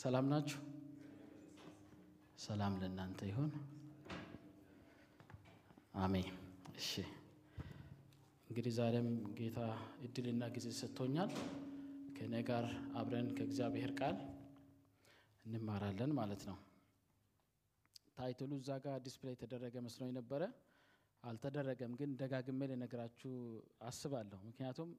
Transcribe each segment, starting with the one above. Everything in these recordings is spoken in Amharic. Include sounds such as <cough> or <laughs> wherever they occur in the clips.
ሰላም ናችሁ? ሰላም ለእናንተ ይሁን። አሜን። እሺ እንግዲህ ዛሬም ጌታ እድልና ጊዜ ሰጥቶኛል። ከእኔ ጋር አብረን ከእግዚአብሔር ቃል እንማራለን ማለት ነው። title ኡ እዛ ጋር display የተደረገ መስሎኝ ነበረ፣ አልተደረገም። ግን ደጋግሜ ልነግራችሁ አስባለሁ። ምክንያቱም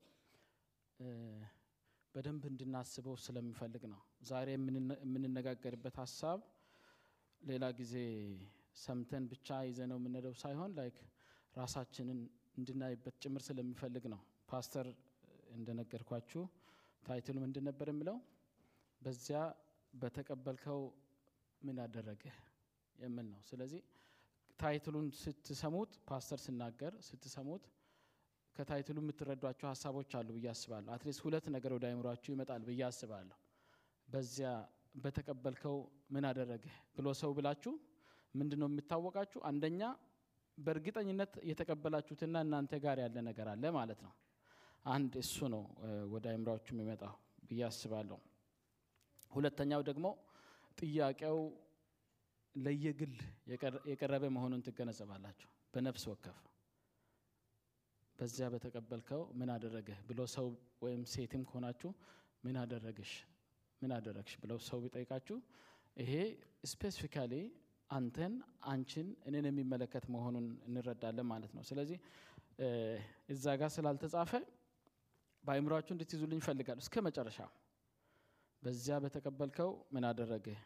በደንብ እንድናስበው ስለሚፈልግ ነው። ዛሬ የምንነጋገርበት ሀሳብ ሌላ ጊዜ ሰምተን ብቻ ይዘነው የምንሄደው ሳይሆን like ራሳችንን እንድናይበት ጭምር ስለሚፈልግ ነው። ፓስተር እንደነገርኳችሁ title ኡ ምንድን ነበር የሚለው? በዚያ በተቀበልከው ምን አደረግህ የሚል ነው። ስለዚህ title ኡን ስትሰሙት ፓስተር ሲናገር ስትሰሙት ከ title ኡ የምትረዷቸው ሀሳቦች አሉ ብዬ አስባለሁ። at least ሁለት ነገር ወደ አይምሯችሁ ይመጣል ብዬ አስባለሁ። በዚያ በተቀበልከው ምን አደረግህ ብሎ ሰው ብላችሁ ምንድን ነው የሚታወቃችሁ? አንደኛ በእርግጠኝነት የተቀበላችሁትና እናንተ ጋር ያለ ነገር አለ ማለት ነው። አንድ እሱ ነው ወደ አይምሯችሁ የሚመጣው ብዬ አስባለሁ። ሁለተኛው ደግሞ ጥያቄው ለየግል የቀረበ መሆኑን ትገነዘባላችሁ። በነፍስ ወከፍ በዚያ በተቀበልከው ምን አደረገህ ብሎ ሰው ወይም ሴትም ከሆናችሁ ምን አደረግሽ ምን አደረግሽ ብለው ሰው ቢጠይቃችሁ ይሄ ስፔሲፊካሊ አንተን አንቺን እኔን የሚመለከት መሆኑን እንረዳለን ማለት ነው። ስለዚህ እዛ ጋር ስላልተጻፈ በአይምሯችሁ እንድትይዙልኝ ይፈልጋሉ እስከ መጨረሻ። በዚያ በተቀበልከው ምን አደረግህ።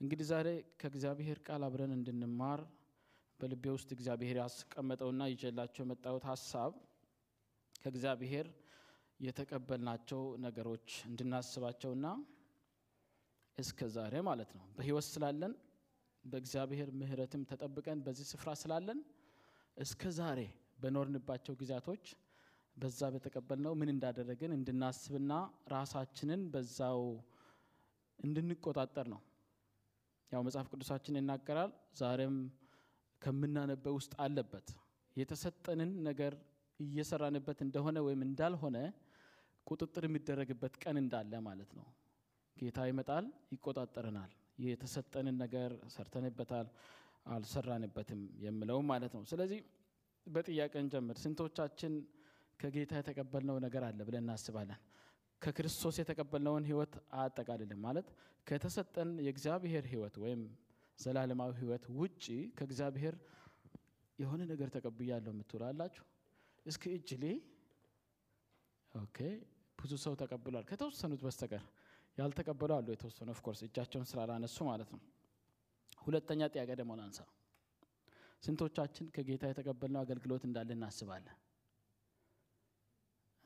እንግዲህ ዛሬ ከእግዚአብሔር ቃል አብረን እንድንማር በልቤ ውስጥ እግዚአብሔር ያስቀመጠውና ይዤላቸው የመጣሁት ሀሳብ ከእግዚአብሔር የተቀበልናቸው ነገሮች እንድናስባቸውና እስከ ዛሬ ማለት ነው በሕይወት ስላለን በእግዚአብሔር ምሕረትም ተጠብቀን በዚህ ስፍራ ስላለን እስከ ዛሬ በኖርንባቸው ጊዜያቶች በዛ በተቀበልነው ምን እንዳደረግን እንድናስብና ራሳችንን በዛው እንድንቆጣጠር ነው። ያው መጽሐፍ ቅዱሳችን ይናገራል። ዛሬም ከምናነበው ውስጥ አለበት የተሰጠንን ነገር እየሰራንበት እንደሆነ ወይም እንዳልሆነ ቁጥጥር የሚደረግበት ቀን እንዳለ ማለት ነው። ጌታ ይመጣል፣ ይቆጣጠረናል። የተሰጠንን ነገር ሰርተንበታል፣ አልሰራንበትም የምለው ማለት ነው። ስለዚህ በጥያቄ እንጀምር። ስንቶቻችን ከጌታ የተቀበልነው ነገር አለ ብለን እናስባለን? ከክርስቶስ የተቀበልነውን ሕይወት አያጠቃልልም ማለት ከተሰጠን የእግዚአብሔር ሕይወት ወይም ዘላለማዊ ሕይወት ውጪ ከእግዚአብሔር የሆነ ነገር ተቀብያለሁ የምትሉ አላችሁ? እስኪ እጅ ሌ okay፣ ብዙ ሰው ተቀብሏል ከተወሰኑት በስተቀር ያልተቀበሉ አሉ የተወሰኑ of course እጃቸውን ስላላነሱ ማለት ነው። ሁለተኛ ጥያቄ ደግሞ ላንሳ። ስንቶቻችን ከጌታ የተቀበልነው አገልግሎት እንዳለ እናስባለን?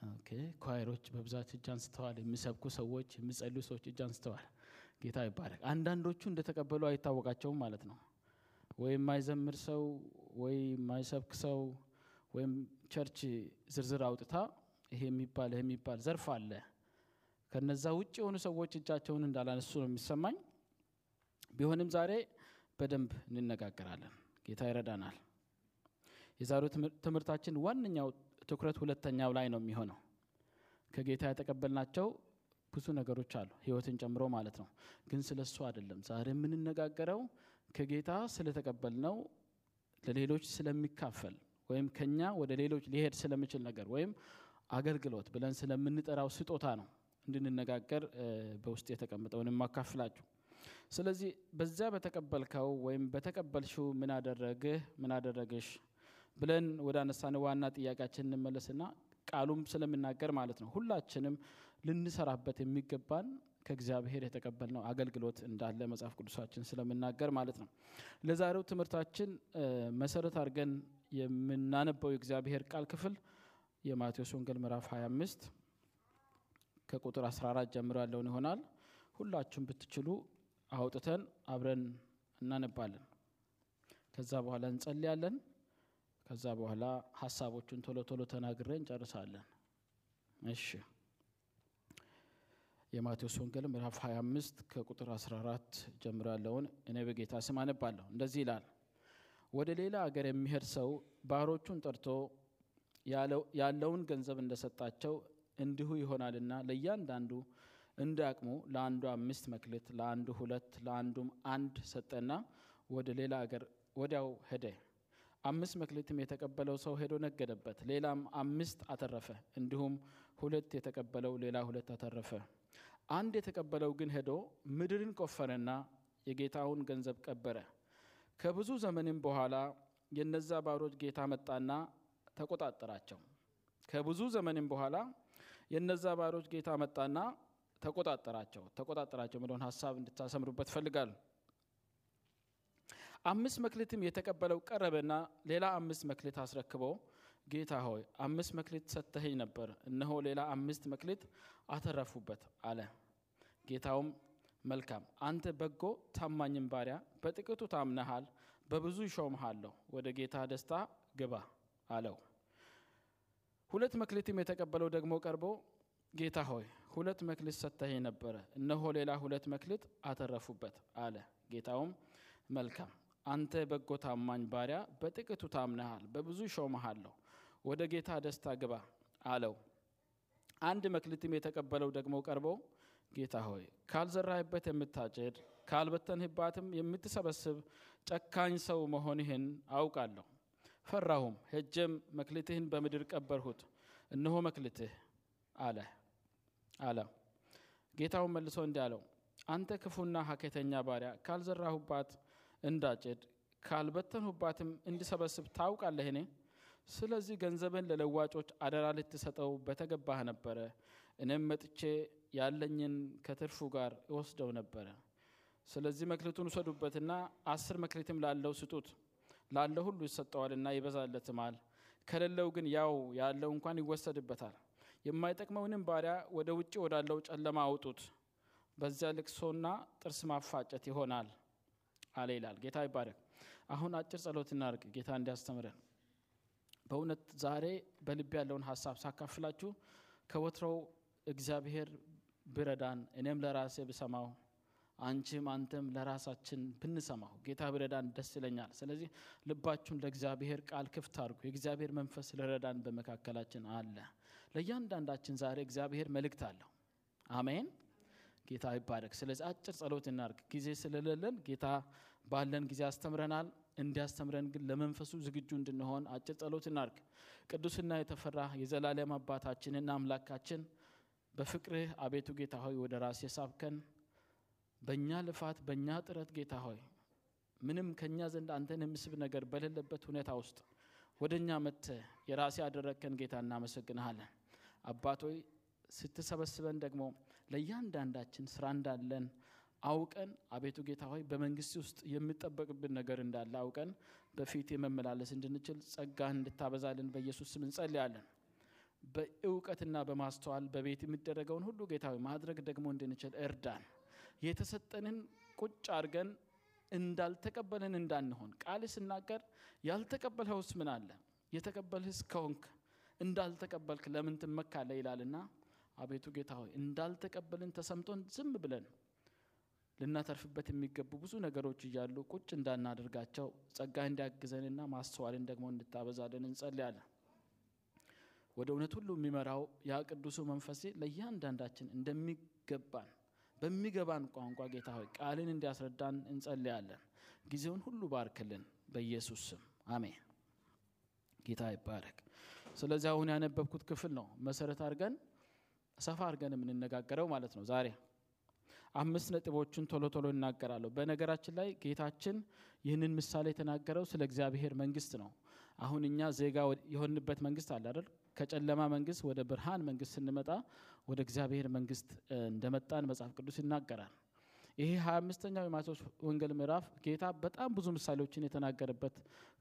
okay choir ኦች በብዛት እጅ አንስተዋል። የሚሰብኩ ሰዎች፣ የሚጸልዩ ሰዎች እጅ አንስተዋል። ጌታ ይባረክ። አንዳንዶቹ እንደተቀበሉ አይታወቃቸውም ማለት ነው። ወይ የማይዘምር ሰው ወይ የማይሰብክ ሰው ወይም church ዝርዝር አውጥታ ይሄ የሚባል ይሄ የሚባል ዘርፍ አለ ከነዛ ውጭ የሆኑ ሰዎች እጃቸውን እንዳላነሱ ነው የሚሰማኝ። ቢሆንም ዛሬ በደንብ እንነጋገራለን። ጌታ ይረዳናል። የዛሬው ትምህርታችን ዋነኛው ትኩረት ሁለተኛው ላይ ነው የሚሆነው። ከጌታ የተቀበልናቸው ብዙ ነገሮች አሉ፣ ሕይወትን ጨምሮ ማለት ነው። ግን ስለ እሱ አይደለም ዛሬ የምንነጋገረው። ከጌታ ስለተቀበልነው ለሌሎች ስለሚካፈል ወይም ከኛ ወደ ሌሎች ሊሄድ ስለሚችል ነገር ወይም አገልግሎት ብለን ስለምንጠራው ስጦታ ነው እንድንነጋገር በውስጥ የተቀመጠውን የማካፍላችሁ። ስለዚህ በዚያ በተቀበልከው ወይም በተቀበልሽው ምን አደረግህ ምን አደረግሽ ብለን ወደ አነሳን ዋና ጥያቄያችን እንመለስና ቃሉም ስለምናገር ማለት ነው ሁላችንም ልንሰራበት የሚገባን ከእግዚአብሔር የተቀበልነው አገልግሎት እንዳለ መጽሐፍ ቅዱሳችን ስለምናገር ማለት ነው። ለዛሬው ትምህርታችን መሰረት አድርገን የምናነበው የእግዚአብሔር ቃል ክፍል የማቴዎስ ወንጌል ምዕራፍ 25 ከቁጥር 14 ጀምሮ ያለውን ይሆናል። ሁላችሁም ብትችሉ አውጥተን አብረን እናነባለን። ከዛ በኋላ እንጸልያለን። ከዛ በኋላ ሀሳቦቹን ቶሎ ቶሎ ተናግሬ እንጨርሳለን። እሺ የማቴዎስ ወንጌል ምዕራፍ 25 ከቁጥር 14 ጀምሮ ያለውን እኔ በጌታ ስም አነባለሁ። እንደዚህ ይላል። ወደ ሌላ አገር የሚሄድ ሰው ባሮቹን ጠርቶ ያለውን ገንዘብ እንደሰጣቸው እንዲሁ ይሆናልና ለእያንዳንዱ እንደ አቅሙ ለአንዱ አምስት መክሊት፣ ለአንዱ ሁለት፣ ለአንዱም አንድ ሰጠና ወደ ሌላ አገር ወዲያው ሄደ። አምስት መክሊትም የተቀበለው ሰው ሄዶ ነገደበት፣ ሌላም አምስት አተረፈ። እንዲሁም ሁለት የተቀበለው ሌላ ሁለት አተረፈ። አንድ የተቀበለው ግን ሄዶ ምድርን ቆፈረና የጌታውን ገንዘብ ቀበረ። ከብዙ ዘመንም በኋላ የነዛ ባሮች ጌታ መጣና ተቆጣጠራቸው። ከብዙ ዘመንም በኋላ የነዛ ባሮች ጌታ መጣና ተቆጣጠራቸው። ተቆጣጠራቸው የሚለውን ሀሳብ እንድታሰምሩበት ፈልጋለሁ። አምስት መክሊትም የተቀበለው ቀረበና ሌላ አምስት መክሊት አስረክቦ ጌታ ሆይ አምስት መክሊት ሰጥተኸኝ ነበር፣ እነሆ ሌላ አምስት መክሊት አተረፉበት አለ። ጌታውም መልካም አንተ በጎ ታማኝም ባሪያ፣ በጥቂቱ ታምነሃል፣ በብዙ ይሾምሃለሁ፣ ወደ ጌታ ደስታ ግባ አለው። ሁለት መክሊትም የተቀበለው ደግሞ ቀርቦ ጌታ ሆይ ሁለት መክሊት ሰጥተኸኝ ነበረ፣ እነሆ ሌላ ሁለት መክሊት አተረፉበት አለ። ጌታውም መልካም አንተ በጎ ታማኝ ባሪያ፣ በጥቂቱ ታምነሃል፣ በብዙ ይሾምሃለሁ፣ ወደ ጌታ ደስታ ግባ አለው። አንድ መክሊትም የተቀበለው ደግሞ ቀርቦ ጌታ ሆይ ካልዘራህበት የምታጭድ ካልበተንህባትም የምትሰበስብ ጨካኝ ሰው መሆንህን አውቃለሁ። ፈራሁም፣ ሄጄም መክሊትህን በምድር ቀበርሁት። እነሆ መክሊትህ አለ አለ። ጌታውን መልሶ እንዲህ አለው፣ አንተ ክፉና ሀኬተኛ ባሪያ፣ ካልዘራሁባት እንዳጭድ ካልበተንሁባትም እንዲሰበስብ ታውቃለህኔ? ስለዚህ ገንዘብን ለለዋጮች አደራ ልትሰጠው በተገባህ ነበረ። እኔም መጥቼ ያለኝን ከትርፉ ጋር እወስደው ነበረ። ስለዚህ መክሊቱን ውሰዱበትና አስር መክሊትም ላለው ስጡት። ላለው ሁሉ ይሰጠዋልና ይበዛለትማል። ከሌለው ግን ያው ያለው እንኳን ይወሰድበታል። የማይጠቅመውንም ባሪያ ወደ ውጭ ወዳለው ጨለማ አውጡት፣ በዚያ ልቅሶና ጥርስ ማፋጨት ይሆናል አለ ይላል። ጌታ ይባረክ። አሁን አጭር ጸሎት እናድርግ፣ ጌታ እንዲያስተምረን። በእውነት ዛሬ በልብ ያለውን ሀሳብ ሳካፍላችሁ ከወትሮው እግዚአብሔር ብረዳን እኔም ለራሴ ብሰማው አንቺም አንተም ለራሳችን ብንሰማው ጌታ ብረዳን ደስ ይለኛል። ስለዚህ ልባችሁን ለእግዚአብሔር ቃል ክፍት አድርጉ። የእግዚአብሔር መንፈስ ልረዳን በመካከላችን አለ። ለእያንዳንዳችን ዛሬ እግዚአብሔር መልእክት አለው። አሜን። ጌታ ይባረክ። ስለዚህ አጭር ጸሎት እናርግ። ጊዜ ስለሌለን ጌታ ባለን ጊዜ ያስተምረናል። እንዲያስተምረን ግን ለመንፈሱ ዝግጁ እንድንሆን አጭር ጸሎት እናርግ። ቅዱስና የተፈራ የዘላለም አባታችንና አምላካችን በፍቅርህ አቤቱ ጌታ ሆይ ወደ ራስ የሳብከን በእኛ ልፋት በእኛ ጥረት ጌታ ሆይ ምንም ከእኛ ዘንድ አንተን የሚስብ ነገር በሌለበት ሁኔታ ውስጥ ወደ እኛ መጥተህ የራሴ ያደረግከን ጌታ እናመሰግንሃለን። አባት ሆይ ስትሰበስበን ደግሞ ለእያንዳንዳችን ስራ እንዳለን አውቀን አቤቱ ጌታ ሆይ በመንግስት ውስጥ የሚጠበቅብን ነገር እንዳለ አውቀን በፊት የመመላለስ እንድንችል ጸጋህ እንድታበዛልን በኢየሱስ ስም እንጸልያለን። በእውቀትና በማስተዋል በቤት የሚደረገውን ሁሉ ጌታ ሆይ ማድረግ ደግሞ እንድንችል እርዳን። የተሰጠንን ቁጭ አድርገን እንዳልተቀበልን እንዳንሆን ቃል ስናገር ያልተቀበልኸውስ ምን አለ የተቀበልህስ ከሆንክ እንዳልተቀበልክ ለምን ትመካለህ ይላልና አቤቱ ጌታ ሆይ እንዳልተቀበልን ተሰምቶን ዝም ብለን ልናተርፍበት የሚገቡ ብዙ ነገሮች እያሉ ቁጭ እንዳናደርጋቸው ጸጋ እንዲያግዘንና ማስተዋልን ደግሞ እንድታበዛልን እንጸልያለን። ወደ እውነት ሁሉ የሚመራው ያ ቅዱሱ መንፈሴ ለእያንዳንዳችን እንደሚገባን በሚገባን ቋንቋ ጌታ ሆይ ቃልን እንዲያስረዳን እንጸልያለን። ጊዜውን ሁሉ ባርክልን በኢየሱስ ስም አሜን። ጌታ ይባረክ። ስለዚህ አሁን ያነበብኩት ክፍል ነው መሰረት አድርገን ሰፋ አድርገን የምንነጋገረው ማለት ነው። ዛሬ አምስት ነጥቦችን ቶሎ ቶሎ እናገራለሁ። በነገራችን ላይ ጌታችን ይህንን ምሳሌ የተናገረው ስለ እግዚአብሔር መንግስት ነው። አሁን እኛ ዜጋ የሆንበት መንግስት አለ አይደል? ከጨለማ መንግስት ወደ ብርሃን መንግስት ስንመጣ ወደ እግዚአብሔር መንግስት እንደመጣን መጽሐፍ ቅዱስ ይናገራል። ይሄ ሀያ አምስተኛው የማቴዎስ ወንጌል ምዕራፍ ጌታ በጣም ብዙ ምሳሌዎችን የተናገረበት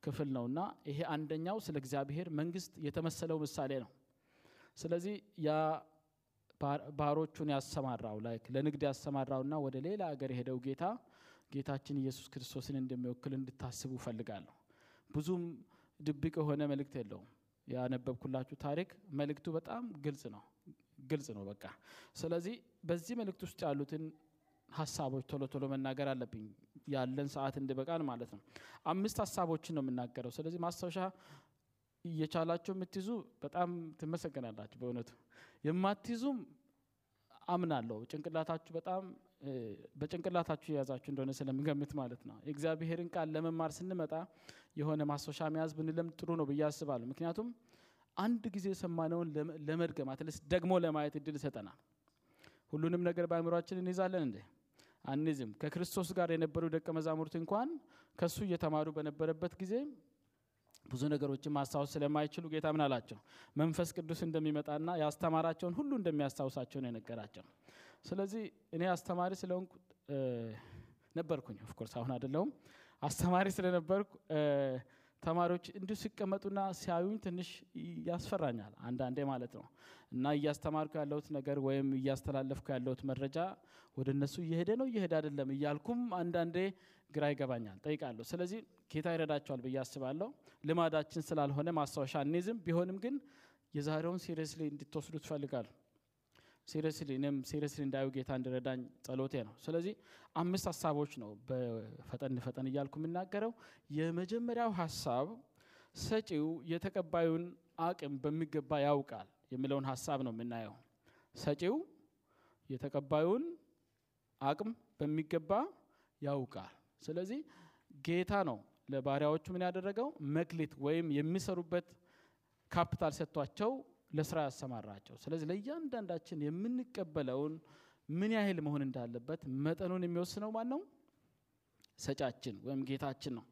ክፍል ነው እና ይሄ አንደኛው ስለ እግዚአብሔር መንግስት የተመሰለው ምሳሌ ነው። ስለዚህ ያ ባሮቹን ያሰማራው ላይ ለንግድ ያሰማራውና ወደ ሌላ ሀገር የሄደው ጌታ ጌታችን ኢየሱስ ክርስቶስን እንደሚወክል እንድታስቡ ፈልጋለሁ። ብዙም ድብቅ የሆነ መልእክት የለውም። ያነበብኩላችሁ ታሪክ መልእክቱ በጣም ግልጽ ነው ግልጽ ነው በቃ። ስለዚህ በዚህ መልእክት ውስጥ ያሉትን ሀሳቦች ቶሎ ቶሎ መናገር አለብኝ ያለን ሰዓት እንዲበቃን ማለት ነው። አምስት ሀሳቦችን ነው የምናገረው። ስለዚህ ማስታወሻ እየቻላችሁ የምትይዙ በጣም ትመሰገናላችሁ። በእውነቱ የማትይዙም አምናለሁ ጭንቅላታችሁ በጣም በጭንቅላታችሁ የያዛችሁ እንደሆነ ስለምገምት ማለት ነው። የእግዚአብሔርን ቃል ለመማር ስንመጣ የሆነ ማስታወሻ መያዝ ብንለምድ ጥሩ ነው ብዬ አስባለሁ። ምክንያቱም አንድ ጊዜ የሰማነውን ለመድገም at least ደግሞ ለማየት እድል ይሰጠናል። ሁሉንም ነገር በአእምሯችን እንይዛለን እንዴ? አንይዝም። ከክርስቶስ ጋር የነበሩ ደቀ መዛሙርት እንኳን ከሱ እየተማሩ በነበረበት ጊዜ ብዙ ነገሮችን ማስታወስ ስለማይችሉ ጌታ ምን አላቸው? መንፈስ ቅዱስ እንደሚመጣና ያስተማራቸውን ሁሉ እንደሚያስታውሳቸው ነው የነገራቸው። ስለዚህ እኔ አስተማሪ ስለሆንኩ ነበርኩኝ። of course አሁን አይደለሁም። አስተማሪ ስለነበርኩ ተማሪዎች እንዲሁ ሲቀመጡና ሲያዩኝ ትንሽ ያስፈራኛል አንዳንዴ ማለት ነው። እና እያስተማርኩ ያለሁት ነገር ወይም እያስተላለፍኩ ያለሁት መረጃ ወደ እነሱ እየሄደ ነው እየሄደ አይደለም እያልኩም አንዳንዴ ግራ ይገባኛል፣ ጠይቃለሁ። ስለዚህ ጌታ ይረዳቸዋል ብዬ አስባለሁ። ልማዳችን ስላልሆነ ማስታወሻ እንይዝም። ቢሆንም ግን የዛሬውን seriously እንድትወስዱ እፈልጋለሁ። seriously እኔም seriously እንዳይ ጌታ እንዲረዳኝ ጸሎቴ ነው። ስለዚህ አምስት ሀሳቦች ነው በፈጠን ፈጠን እያልኩ የምናገረው። የመጀመሪያው ሀሳብ ሰጪው የተቀባዩን አቅም በሚገባ ያውቃል የሚለውን ሀሳብ ነው የምናየው። ሰጪው የተቀባዩን አቅም በሚገባ ያውቃል። ስለዚህ ጌታ ነው ለባሪያዎቹ ምን ያደረገው መክሊት ወይም የሚሰሩበት ካፒታል ሰጥቷቸው ለስራ ያሰማራቸው። ስለዚህ ለእያንዳንዳችን የምንቀበለውን ምን ያህል መሆን እንዳለበት መጠኑን የሚወስነው ማን ነው? ሰጫችን ወይም ጌታችን ነው።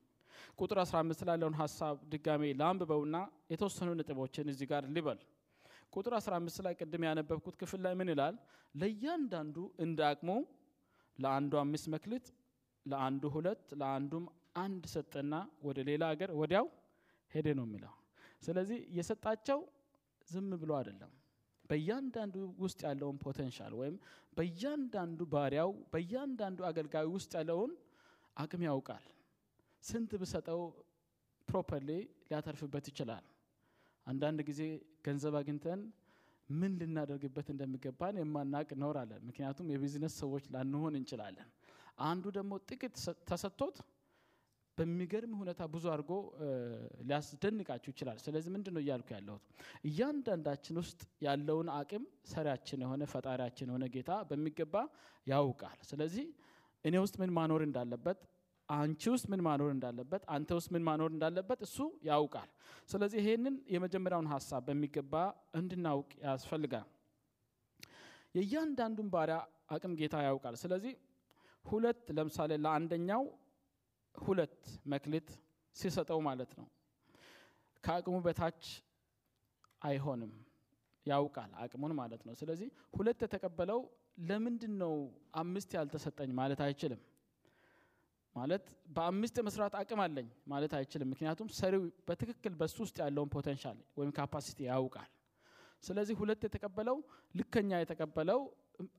ቁጥር 15 ላለውን ሀሳብ ድጋሜ ላንብበውና የተወሰኑ ነጥቦችን እዚህ ጋር ልበል። ቁጥር 15 ላይ ቅድም ያነበብኩት ክፍል ላይ ምን ይላል? ለእያንዳንዱ እንደ አቅሙ ለአንዱ አምስት መክሊት፣ ለአንዱ ሁለት፣ ለአንዱም አንድ ሰጠና ወደ ሌላ ሀገር ወዲያው ሄደ ነው የሚለው። ስለዚህ የሰጣቸው ዝም ብሎ አይደለም። በእያንዳንዱ ውስጥ ያለውን potential ወይም በእያንዳንዱ ባሪያው በእያንዳንዱ አገልጋዩ ውስጥ ያለውን አቅም ያውቃል። ስንት ብሰጠው properly ሊያተርፍበት ይችላል። አንዳንድ ጊዜ ገንዘብ አግኝተን ምን ልናደርግበት እንደሚገባን የማናቅ እኖራለን። ምክንያቱም የቢዝነስ ሰዎች ላንሆን እንችላለን። አንዱ ደግሞ ጥቂት ተሰጥቶት በሚገርም ሁኔታ ብዙ አድርጎ ሊያስደንቃችሁ ይችላል። ስለዚህ ምንድን ነው እያልኩ ያለሁት እያንዳንዳችን ውስጥ ያለውን አቅም ሰሪያችን የሆነ ፈጣሪያችን የሆነ ጌታ በሚገባ ያውቃል። ስለዚህ እኔ ውስጥ ምን ማኖር እንዳለበት፣ አንቺ ውስጥ ምን ማኖር እንዳለበት፣ አንተ ውስጥ ምን ማኖር እንዳለበት እሱ ያውቃል። ስለዚህ ይሄንን የመጀመሪያውን ሀሳብ በሚገባ እንድናውቅ ያስፈልጋል። የእያንዳንዱን ባሪያ አቅም ጌታ ያውቃል። ስለዚህ ሁለት ለምሳሌ ለአንደኛው ሁለት መክሊት ሲሰጠው ማለት ነው ከአቅሙ በታች አይሆንም፣ ያውቃል አቅሙን ማለት ነው። ስለዚህ ሁለት የተቀበለው ለምንድን ነው አምስት ያልተሰጠኝ ማለት አይችልም። ማለት በአምስት የመስራት አቅም አለኝ ማለት አይችልም። ምክንያቱም ሰሪው በትክክል በሱ ውስጥ ያለውን potential ወይም capacity ያውቃል። ስለዚህ ሁለት የተቀበለው ልከኛ የተቀበለው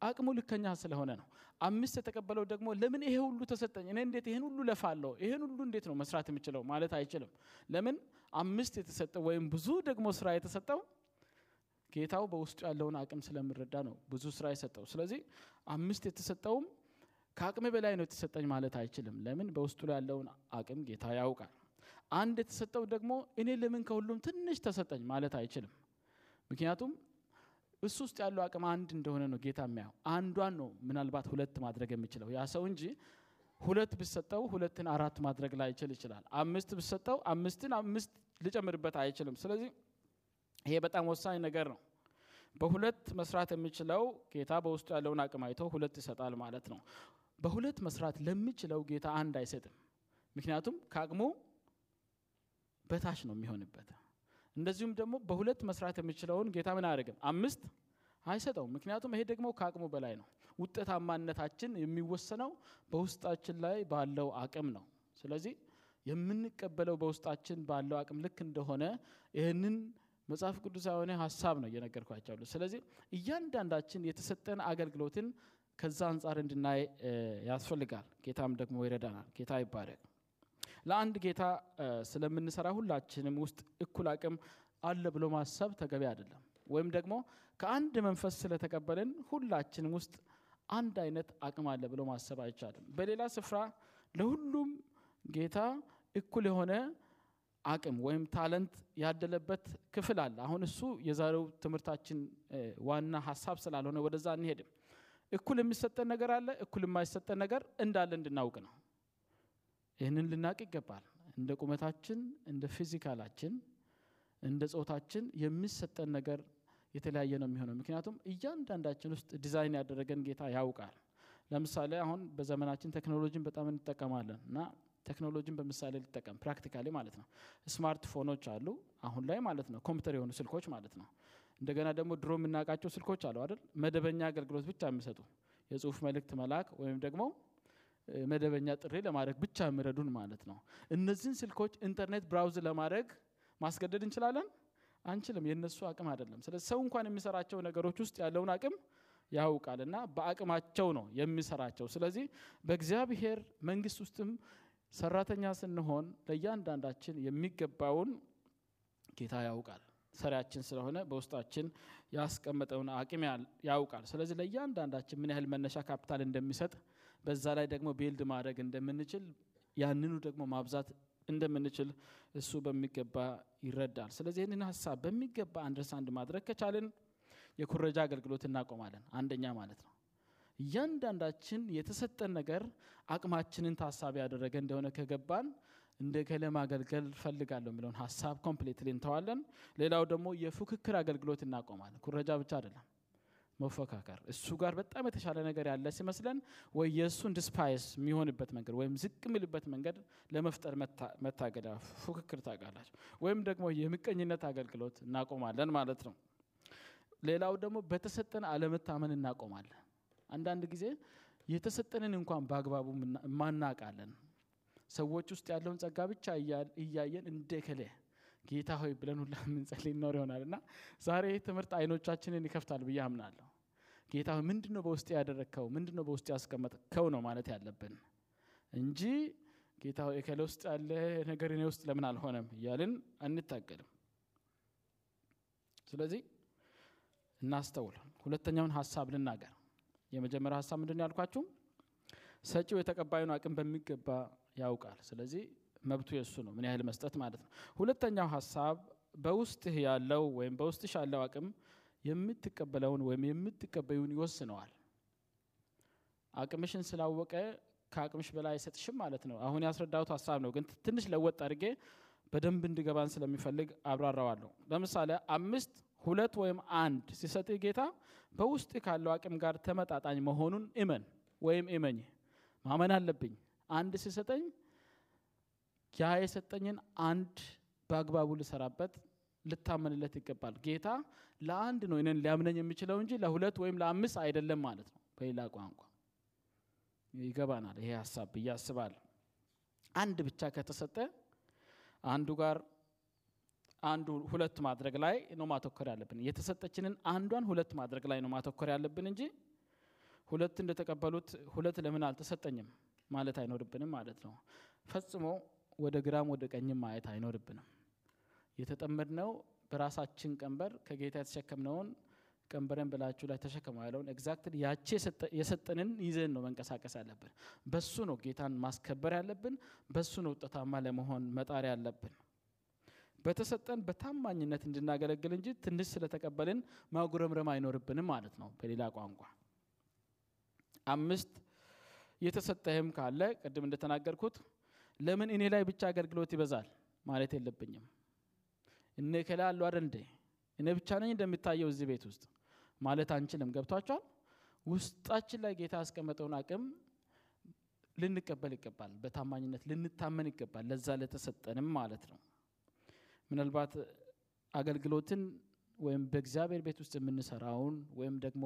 አቅሙ ልከኛ ስለሆነ ነው። አምስት የተቀበለው ደግሞ ለምን ይሄ ሁሉ ተሰጠኝ፣ እኔ እንዴት ይሄን ሁሉ ለፋለሁ፣ ይሄን ሁሉ እንዴት ነው መስራት የምችለው ማለት አይችልም። ለምን አምስት የተሰጠው ወይም ብዙ ደግሞ ስራ የተሰጠው ጌታው በውስጡ ያለውን አቅም ስለምረዳ ነው ብዙ ስራ የሰጠው። ስለዚህ አምስት የተሰጠውም ከአቅሜ በላይ ነው የተሰጠኝ ማለት አይችልም። ለምን በውስጡ ላይ ያለውን አቅም ጌታ ያውቃል። አንድ የተሰጠው ደግሞ እኔ ለምን ከሁሉም ትንሽ ተሰጠኝ ማለት አይችልም። ምክንያቱም እሱ ውስጥ ያለው አቅም አንድ እንደሆነ ነው ጌታ የሚያየው። አንዷን ነው ምናልባት ሁለት ማድረግ የሚችለው ያ ሰው እንጂ ሁለት ብሰጠው ሁለትን አራት ማድረግ ላይችል ይችላል። አምስት ብሰጠው አምስትን አምስት ሊጨምርበት አይችልም። ስለዚህ ይሄ በጣም ወሳኝ ነገር ነው። በሁለት መስራት የሚችለው ጌታ በውስጡ ያለውን አቅም አይቶ ሁለት ይሰጣል ማለት ነው። በሁለት መስራት ለሚችለው ጌታ አንድ አይሰጥም። ምክንያቱም ከአቅሙ በታች ነው የሚሆንበት። እንደዚሁም ደግሞ በሁለት መስራት የሚችለውን ጌታ ምን አያደርግም? አምስት አይሰጠውም። ምክንያቱም ይሄ ደግሞ ከአቅሙ በላይ ነው። ውጤታማነታችን የሚወሰነው በውስጣችን ላይ ባለው አቅም ነው። ስለዚህ የምንቀበለው በውስጣችን ባለው አቅም ልክ እንደሆነ ይህንን መጽሐፍ ቅዱሳዊ የሆነ ሀሳብ ነው እየነገርኳቸው ስለዚህ እያንዳንዳችን የተሰጠን አገልግሎትን ከዛ አንጻር እንድናይ ያስፈልጋል። ጌታም ደግሞ ይረዳናል። ጌታ ይባረክ። ለአንድ ጌታ ስለምንሰራ ሁላችንም ውስጥ እኩል አቅም አለ ብሎ ማሰብ ተገቢ አይደለም። ወይም ደግሞ ከአንድ መንፈስ ስለተቀበልን ሁላችንም ውስጥ አንድ አይነት አቅም አለ ብሎ ማሰብ አይቻልም። በሌላ ስፍራ ለሁሉም ጌታ እኩል የሆነ አቅም ወይም ታለንት ያደለበት ክፍል አለ። አሁን እሱ የዛሬው ትምህርታችን ዋና ሀሳብ ስላልሆነ ወደዛ እንሄድም። እኩል የሚሰጠን ነገር አለ፣ እኩል የማይሰጠን ነገር እንዳለ እንድናውቅ ነው። ይህንን ልናውቅ ይገባል። እንደ ቁመታችን፣ እንደ ፊዚካላችን፣ እንደ ጾታችን የሚሰጠን ነገር የተለያየ ነው የሚሆነው። ምክንያቱም እያንዳንዳችን ውስጥ ዲዛይን ያደረገን ጌታ ያውቃል። ለምሳሌ አሁን በዘመናችን ቴክኖሎጂን በጣም እንጠቀማለን እና ቴክኖሎጂን በምሳሌ ልጠቀም practically ማለት ነው። smart phone ኦች አሉ አሁን ላይ ማለት ነው፣ ኮምፒውተር የሆኑ ስልኮች ማለት ነው። እንደገና ደግሞ ድሮ የምናውቃቸው ስልኮች አሉ አይደል፣ መደበኛ አገልግሎት ብቻ የሚሰጡ የጽሁፍ መልእክት መላክ ወይም ደግሞ መደበኛ ጥሪ ለማድረግ ብቻ የሚረዱን ማለት ነው። እነዚህን ስልኮች ኢንተርኔት browse ለማድረግ ማስገደድ እንችላለን? አንችልም። የእነሱ አቅም አይደለም። ስለዚህ ሰው እንኳን የሚሰራቸው ነገሮች ውስጥ ያለውን አቅም ያውቃል እና በአቅማቸው ነው የሚሰራቸው። ስለዚህ በእግዚአብሔር መንግስት ውስጥም ሰራተኛ ስንሆን ለእያንዳንዳችን የሚገባውን ጌታ ያውቃል። ሰሪያችን ስለሆነ በውስጣችን ያስቀመጠውን አቅም ያውቃል። ስለዚህ ለእያንዳንዳችን ምን ያህል መነሻ ካፒታል እንደሚሰጥ በዛ ላይ ደግሞ build ማድረግ እንደምንችል ያንኑ ደግሞ ማብዛት እንደምንችል እሱ በሚገባ ይረዳል። ስለዚህ ይህንን ሀሳብ በሚገባ understand ማድረግ ከቻልን የኩረጃ አገልግሎት እናቆማለን። አንደኛ ማለት ነው እያንዳንዳችን የተሰጠን ነገር አቅማችንን ታሳቢ ያደረገ እንደሆነ ከገባን እንደ እገሌ ማገልገል ፈልጋለሁ የሚለውን ሀሳብ completely እንተዋለን። ሌላው ደግሞ የፉክክር አገልግሎት እናቆማለን። ኩረጃ ብቻ አይደለም መፎካከር እሱ ጋር በጣም የተሻለ ነገር ያለ ሲመስለን ወይ የእሱን despise የሚሆንበት መንገድ ወይም ዝቅ የሚልበት መንገድ ለመፍጠር መታገል ፉክክር ታውቃላችሁ። ወይም ደግሞ የምቀኝነት አገልግሎት እናቆማለን ማለት ነው። ሌላው ደግሞ በተሰጠን አለመታመን እናቆማለን። አንዳንድ ጊዜ የተሰጠንን እንኳን በአግባቡ ማናቃለን። ሰዎች ውስጥ ያለውን ጸጋ ብቻ እያየን እንደ ከሌ ጌታ ሆይ ብለን ሁላ የምንጸልይ ይኖር ይሆናል እና ዛሬ ትምህርት አይኖቻችንን ይከፍታል ብዬ አምናለሁ። ጌታ ምንድን ነው በውስጥ ያደረግከው? ምንድን ነው በውስጥ ያስቀመጥከው ነው ማለት ያለብን እንጂ ጌታ ከሌ ውስጥ ያለ ነገር እኔ ውስጥ ለምን አልሆነም እያልን አንታገልም። ስለዚህ እናስተውል። ሁለተኛውን ሀሳብ ልናገር። የመጀመሪያው ሀሳብ ምንድን ያልኳችሁ? ሰጪው የተቀባዩን አቅም በሚገባ ያውቃል። ስለዚህ መብቱ የእሱ ነው፣ ምን ያህል መስጠት ማለት ነው። ሁለተኛው ሀሳብ በውስጥህ ያለው ወይም በውስጥሽ ያለው አቅም የምትቀበለውን ወይም የምትቀበዩን ይወስነዋል። አቅምሽን ስላወቀ ከአቅምሽ በላይ አይሰጥሽም ማለት ነው። አሁን ያስረዳሁት ሀሳብ ነው፣ ግን ትንሽ ለወጥ አድርጌ በደንብ እንዲገባን ስለሚፈልግ አብራራዋለሁ። ለምሳሌ አምስት ሁለት ወይም አንድ ሲሰጥህ ጌታ በውስጥ ካለው አቅም ጋር ተመጣጣኝ መሆኑን እመን ወይም እመኝ። ማመን አለብኝ። አንድ ሲሰጠኝ ያ የሰጠኝን አንድ በአግባቡ ልሰራበት ልታመንለት ይገባል። ጌታ ለአንድ ነው እኔን ሊያምነኝ የሚችለው እንጂ ለሁለት ወይም ለአምስት አይደለም ማለት ነው። በሌላ ቋንቋ ይገባናል ይሄ ሀሳብ ብዬ አስባለሁ። አንድ ብቻ ከተሰጠ አንዱ ጋር አንዱ ሁለት ማድረግ ላይ ነው ማተኮር ያለብን። የተሰጠችንን አንዷን ሁለት ማድረግ ላይ ነው ማተኮር ያለብን እንጂ ሁለት እንደተቀበሉት ሁለት ለምን አልተሰጠኝም ማለት አይኖርብንም ማለት ነው። ፈጽሞ ወደ ግራም ወደ ቀኝም ማየት አይኖርብንም። የተጠመድነው በራሳችን ቀንበር ከጌታ የተሸከምነውን ቀንበረን ብላችሁ ላይ ተሸከመው ያለውን exactly ያቺ የሰጠንን ይዘን ነው መንቀሳቀስ ያለብን። በሱ ነው ጌታን ማስከበር ያለብን። በሱ ነው ውጤታማ ለመሆን መጣር ያለብን። በተሰጠን በታማኝነት እንድናገለግል እንጂ ትንሽ ስለተቀበልን ማጉረምረም አይኖርብንም ማለት ነው። በሌላ ቋንቋ አምስት የተሰጠህም ካለ ቅድም እንደተናገርኩት ለምን እኔ ላይ ብቻ አገልግሎት ይበዛል ማለት የለብኝም። እኔ ከላ አሉ አይደል እኔ ብቻ ነኝ እንደሚታየው እዚህ ቤት ውስጥ ማለት አንችልም። ገብቷቸዋል። ውስጣችን ላይ ጌታ ያስቀመጠውን አቅም ልንቀበል ይገባል። በታማኝነት ልንታመን ይገባል። ለዛ ለተሰጠንም ማለት ነው። ምናልባት አገልግሎትን ወይም በእግዚአብሔር ቤት ውስጥ የምንሰራውን ወይም ደግሞ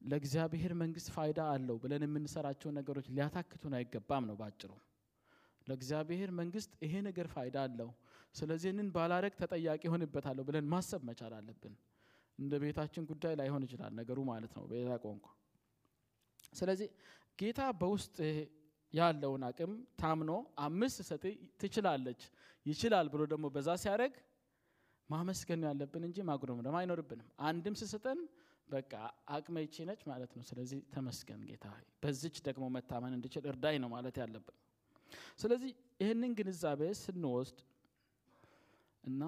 ለእግዚአብሔር መንግስት ፋይዳ አለው ብለን የምንሰራቸውን ነገሮች ሊያታክቱን አይገባም ነው ባጭሩ። ለእግዚአብሔር መንግስት ይሄ ነገር ፋይዳ አለው፣ ስለዚህ ይህንን ባላረግ ተጠያቂ ሆንበታለሁ ብለን ማሰብ መቻል አለብን። እንደ ቤታችን ጉዳይ ላይሆን ይችላል ነገሩ ማለት ነው በሌላ ቋንቋ። ስለዚህ ጌታ በውስጥ ያለውን አቅም ታምኖ አምስት ሰጥ ትችላለች ይችላል ብሎ ደግሞ በዛ ሲያደርግ ማመስገን ያለብን እንጂ ማጉረምረም አይኖርብንም። አንድም ስሰጠን በቃ አቅመ ይቺ ነች ማለት ነው። ስለዚህ ተመስገን ጌታ በዚች ደግሞ መታመን እንድችል እርዳኝ ነው ማለት ያለብን። ስለዚህ ይህንን ግንዛቤ ስንወስድ እና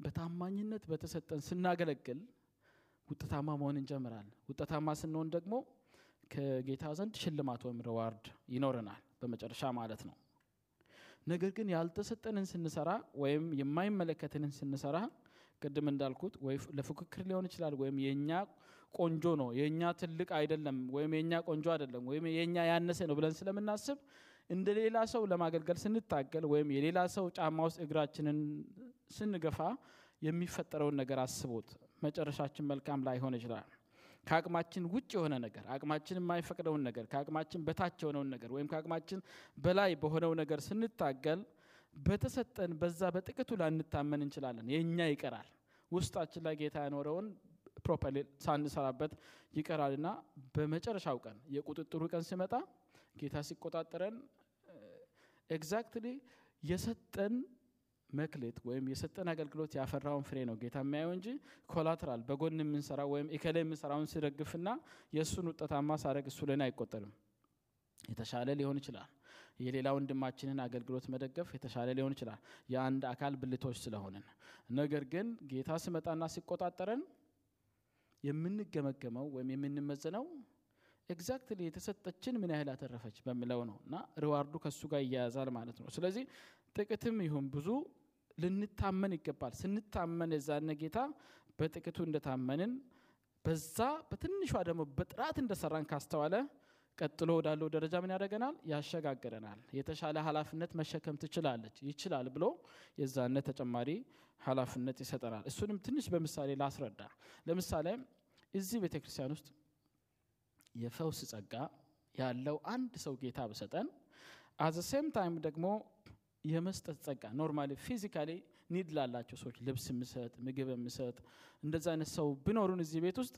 በታማኝነት በተሰጠን ስናገለግል ውጤታማ መሆን እንጀምራለን። ውጤታማ ስንሆን ደግሞ ከጌታ ዘንድ ሽልማት ወይም ሪዋርድ ይኖረናል በመጨረሻ ማለት ነው። ነገር ግን ያልተሰጠንን ስንሰራ ወይም የማይመለከትንን ስንሰራ ቅድም እንዳልኩት ወይ ለፉክክር ሊሆን ይችላል ወይም የእኛ ቆንጆ ነው የእኛ ትልቅ አይደለም ወይም የእኛ ቆንጆ አይደለም ወይም የእኛ ያነሰ ነው ብለን ስለምናስብ እንደ ሌላ ሰው ለማገልገል ስንታገል ወይም የሌላ ሰው ጫማ ውስጥ እግራችንን ስንገፋ የሚፈጠረውን ነገር አስቡት። መጨረሻችን መልካም ላይሆን ይችላል። ከአቅማችን ውጭ የሆነ ነገር አቅማችን የማይፈቅደውን ነገር ከአቅማችን በታች የሆነውን ነገር ወይም ከአቅማችን በላይ በሆነው ነገር ስንታገል በተሰጠን በዛ በጥቂቱ ላንታመን እንችላለን። የእኛ ይቀራል። ውስጣችን ላይ ጌታ ያኖረውን properly ሳንሰራበት ይቀራልና በመጨረሻው ቀን የቁጥጥሩ ቀን ሲመጣ ጌታ ሲቆጣጠረን exactly የሰጠን መክሊት ወይም የሰጠን አገልግሎት ያፈራውን ፍሬ ነው ጌታ የሚያየው እንጂ collateral በጎን የምንሰራው ወይም እከሌ የምንሰራውን ሲደግፍና የእሱን ውጤታማ ሳረግ እሱ ለኔ አይቆጠርም። የተሻለ ሊሆን ይችላል። የሌላ ወንድማችንን አገልግሎት መደገፍ የተሻለ ሊሆን ይችላል፣ የአንድ አካል ብልቶች ስለሆንን። ነገር ግን ጌታ ሲመጣና ሲቆጣጠረን የምንገመገመው ወይም የምንመዘነው exactly የተሰጠችን ምን ያህል ያተረፈች በሚለው ነው እና reward ኡ ከእሱ ጋር ይያያዛል ማለት ነው። ስለዚህ ጥቂትም ይሁን ብዙ ልንታመን ይገባል። ስንታመን የዛኔ ጌታ በጥቂቱ እንደታመንን በዛ በትንሿ ደግሞ በጥራት እንደሰራን ካስተዋለ ቀጥሎ ወዳለው ደረጃ ምን ያደርገናል? ያሸጋግረናል። የተሻለ ኃላፊነት መሸከም ትችላለች ይችላል ብሎ የዛኔ ተጨማሪ ኃላፊነት ይሰጠናል። እሱንም ትንሽ በምሳሌ ላስረዳ። ለምሳሌ እዚህ ቤተ ክርስቲያን ውስጥ የፈውስ ጸጋ ያለው አንድ ሰው ጌታ ብሰጠን at a time ደግሞ የመስጠት ጸጋ normally physically need ላላቸው ሰዎች ልብስ የምሰጥ ምግብ የምሰጥ እንደዚ አይነት ሰው ቢኖሩን እዚህ ቤት ውስጥ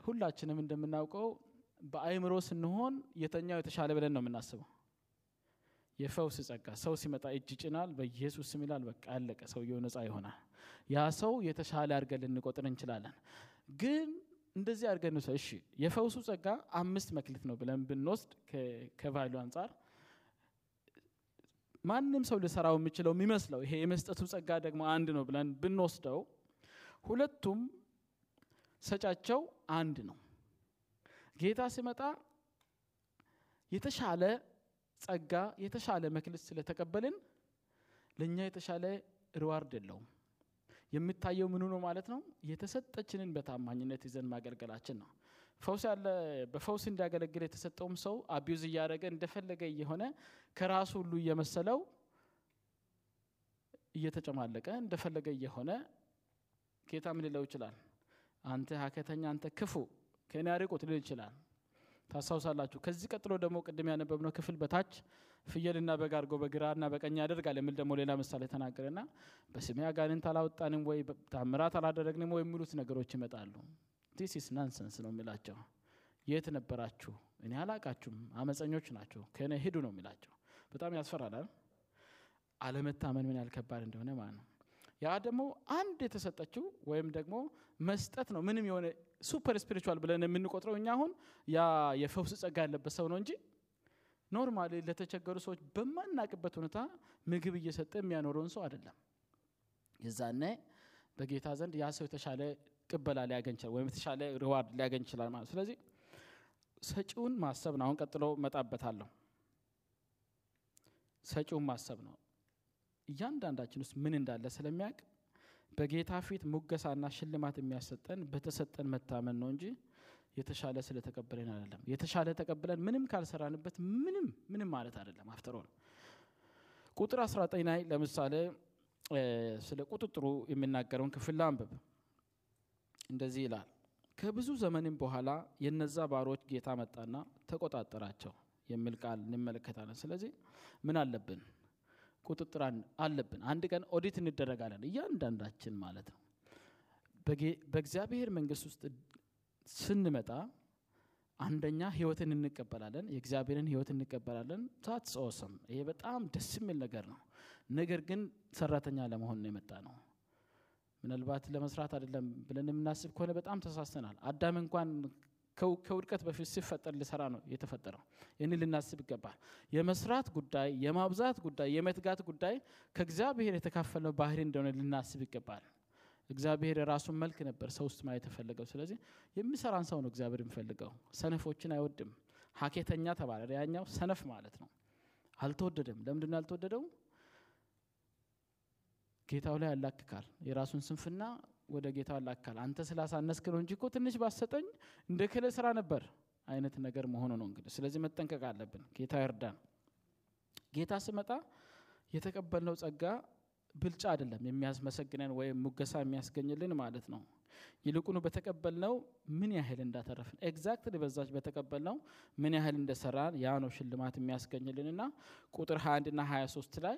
ሁላችንም እንደምናውቀው በአእምሮ ስንሆን የተኛው የተሻለ ብለን ነው የምናስበው። የፈውስ ጸጋ ሰው ሲመጣ እጅ ይጭናል፣ በኢየሱስ ስም ይላል፣ በቃ ያለቀ ሰውየው ነፃ ይሆናል። ያ ሰው የተሻለ አድርገን ልንቆጥር እንችላለን። ግን እንደዚህ አድርገን እሺ የፈውሱ ጸጋ አምስት መክሊት ነው ብለን ብንወስድ ከቫሉ አንጻር ማንም ሰው ሊሰራው የሚችለው የሚመስለው ይሄ የመስጠቱ ጸጋ ደግሞ አንድ ነው ብለን ብንወስደው ሁለቱም ሰጫቸው አንድ ነው። ጌታ ሲመጣ የተሻለ ጸጋ የተሻለ መክሊት ስለተቀበልን ለእኛ የተሻለ reward የለውም። የሚታየው ምኑ ነው ማለት ነው? የተሰጠችንን በታማኝነት ይዘን ማገልገላችን ነው። ፈውስ ያለ በፈውስ እንዲያገለግል የተሰጠውም ሰው abuse እያደረገ እንደፈለገ እየሆነ ከራሱ ሁሉ እየመሰለው እየተጨማለቀ እንደፈለገ እየሆነ ጌታ ምን ሊለው ይችላል? አንተ ሃኬተኛ፣ አንተ ክፉ ከእኔ አርቁት ሊል ይችላል። ታስታውሳላችሁ። ከዚህ ቀጥሎ ደግሞ ቅድም ያነበብነው ክፍል በታች ፍየልና በግ አድርጎ በግራና በቀኝ ያደርጋል የሚል ደግሞ ሌላ ምሳሌ ተናገረና በስሜ አጋንንት አላወጣንም ወይ ታምራት አላደረግንም ወይ የሚሉት ነገሮች ይመጣሉ። this is nonsense ነው የሚላቸው። የት ነበራችሁ? እኔ አላቃችሁም፣ አመፀኞች ናቸው፣ ከእኔ ሂዱ ነው የሚላቸው። በጣም ያስፈራል። አለመታመን ምን ያህል ከባድ እንደሆነ ማለት ነው። ያ ደግሞ አንድ የተሰጠችው ወይም ደግሞ መስጠት ነው። ምንም የሆነ super spiritual ብለን የምንቆጥረው እኛ አሁን ያ የፈውስ ጸጋ ያለበት ሰው ነው እንጂ normally ለተቸገሩ ሰዎች በማናቅበት ሁኔታ ምግብ እየሰጠ የሚያኖረውን ሰው አይደለም። የዛኔ በጌታ ዘንድ ያ ሰው የተሻለ ቅበላ ሊያገኝ ይችላል፣ ወይም የተሻለ reward ሊያገኝ ይችላል ማለት ስለዚህ ሰጪውን ማሰብ ነው። አሁን ቀጥሎ መጣበታለሁ። ሰጪውን ማሰብ ነው። እያንዳንዳችን ውስጥ ምን እንዳለ ስለሚያውቅ በጌታ ፊት ሙገሳና ሽልማት የሚያሰጠን በተሰጠን መታመን ነው እንጂ የተሻለ ስለተቀበለን አይደለም። የተሻለ ተቀብለን ምንም ካልሰራንበት ምንም ምንም ማለት አይደለም። አፍተሮል ቁጥር 19 ላይ ለምሳሌ ስለ ቁጥጥሩ የሚናገረውን ክፍል አንብብ። እንደዚህ ይላል። ከብዙ ዘመንም በኋላ የነዛ ባሮች ጌታ መጣና ተቆጣጠራቸው የሚል ቃል እንመለከታለን። ስለዚህ ምን አለብን? ቁጥጥር አለብን። አንድ ቀን ኦዲት እንደረጋለን፣ እያንዳንዳችን ማለት ነው። በእግዚአብሔር መንግስት ውስጥ ስንመጣ አንደኛ ህይወትን እንቀበላለን፣ የእግዚአብሔርን ህይወት እንቀበላለን። ታትስ ኦሰም። ይሄ በጣም ደስ የሚል ነገር ነው። ነገር ግን ሰራተኛ ለመሆን ነው የመጣ ነው። ምናልባት ለመስራት አይደለም ብለን የምናስብ ከሆነ በጣም ተሳስተናል። አዳም እንኳን ከውድቀት በፊት ሲፈጠር ሊሰራ ነው የተፈጠረው። ይህን ልናስብ ይገባል። የመስራት ጉዳይ፣ የማብዛት ጉዳይ፣ የመትጋት ጉዳይ ከእግዚአብሔር የተካፈለው ባህሪ እንደሆነ ልናስብ ይገባል። እግዚአብሔር የራሱን መልክ ነበር ሰው ውስጥ ማየት የፈለገው። ስለዚህ የሚሰራን ሰው ነው እግዚአብሔር የሚፈልገው። ሰነፎችን አይወድም። ሀኬተኛ ተባለ። ያኛው ሰነፍ ማለት ነው። አልተወደደም። ለምንድን ያልተወደደው? ጌታው ላይ ያላክካል። የራሱን ስንፍና ወደ ጌታው ያላክካል። አንተ ስላሳነስክ ነው እንጂ ትንሽ ባሰጠኝ እንደ እከሌ ስራ ነበር አይነት ነገር መሆኑ ነው እንግዲህ። ስለዚህ መጠንቀቅ አለብን። ጌታ ይርዳን። ጌታ ስመጣ የተቀበልነው ጸጋ ብልጫ አይደለም የሚያስመሰግነን ወይም ሙገሳ የሚያስገኝልን ማለት ነው። ይልቁኑ በተቀበልነው ምን ያህል እንዳተረፍን exactly በዛች በተቀበልነው ምን ያህል እንደሰራን ያ ነው ሽልማት የሚያስገኝልንና ቁጥር 21 እና 23 ላይ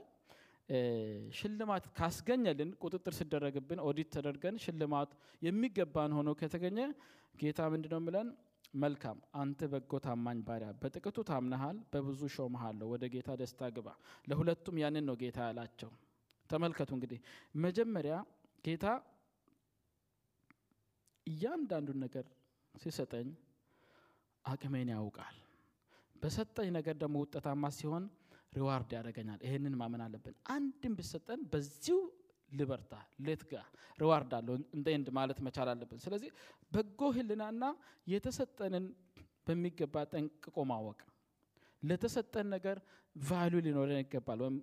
ሽልማት ካስገኘልን ቁጥጥር ሲደረግብን ኦዲት ተደርገን ሽልማት የሚገባን ሆኖ ከተገኘ ጌታ ምንድን ነው የሚለን? መልካም አንተ በጎ ታማኝ ባሪያ፣ በጥቂቱ ታምነሃል፣ በብዙ ሾመሃለሁ፣ ወደ ጌታ ደስታ ግባ። ለሁለቱም ያንን ነው ጌታ ያላቸው። ተመልከቱ እንግዲህ መጀመሪያ ጌታ እያንዳንዱን ነገር ሲሰጠኝ አቅሜን ያውቃል። በሰጠኝ ነገር ደግሞ ውጤታማ ሲሆን reward ያደርገኛል። ይህንን ማመን አለብን። አንድም ብሰጠን በዚሁ ልበርታ ልትጋ reward አለው እንደ ማለት መቻል አለብን። ስለዚህ በጎ ሕሊናና የተሰጠንን በሚገባ ጠንቅቆ ማወቅ ለተሰጠን ነገር value ሊኖረን ይገባል ወይም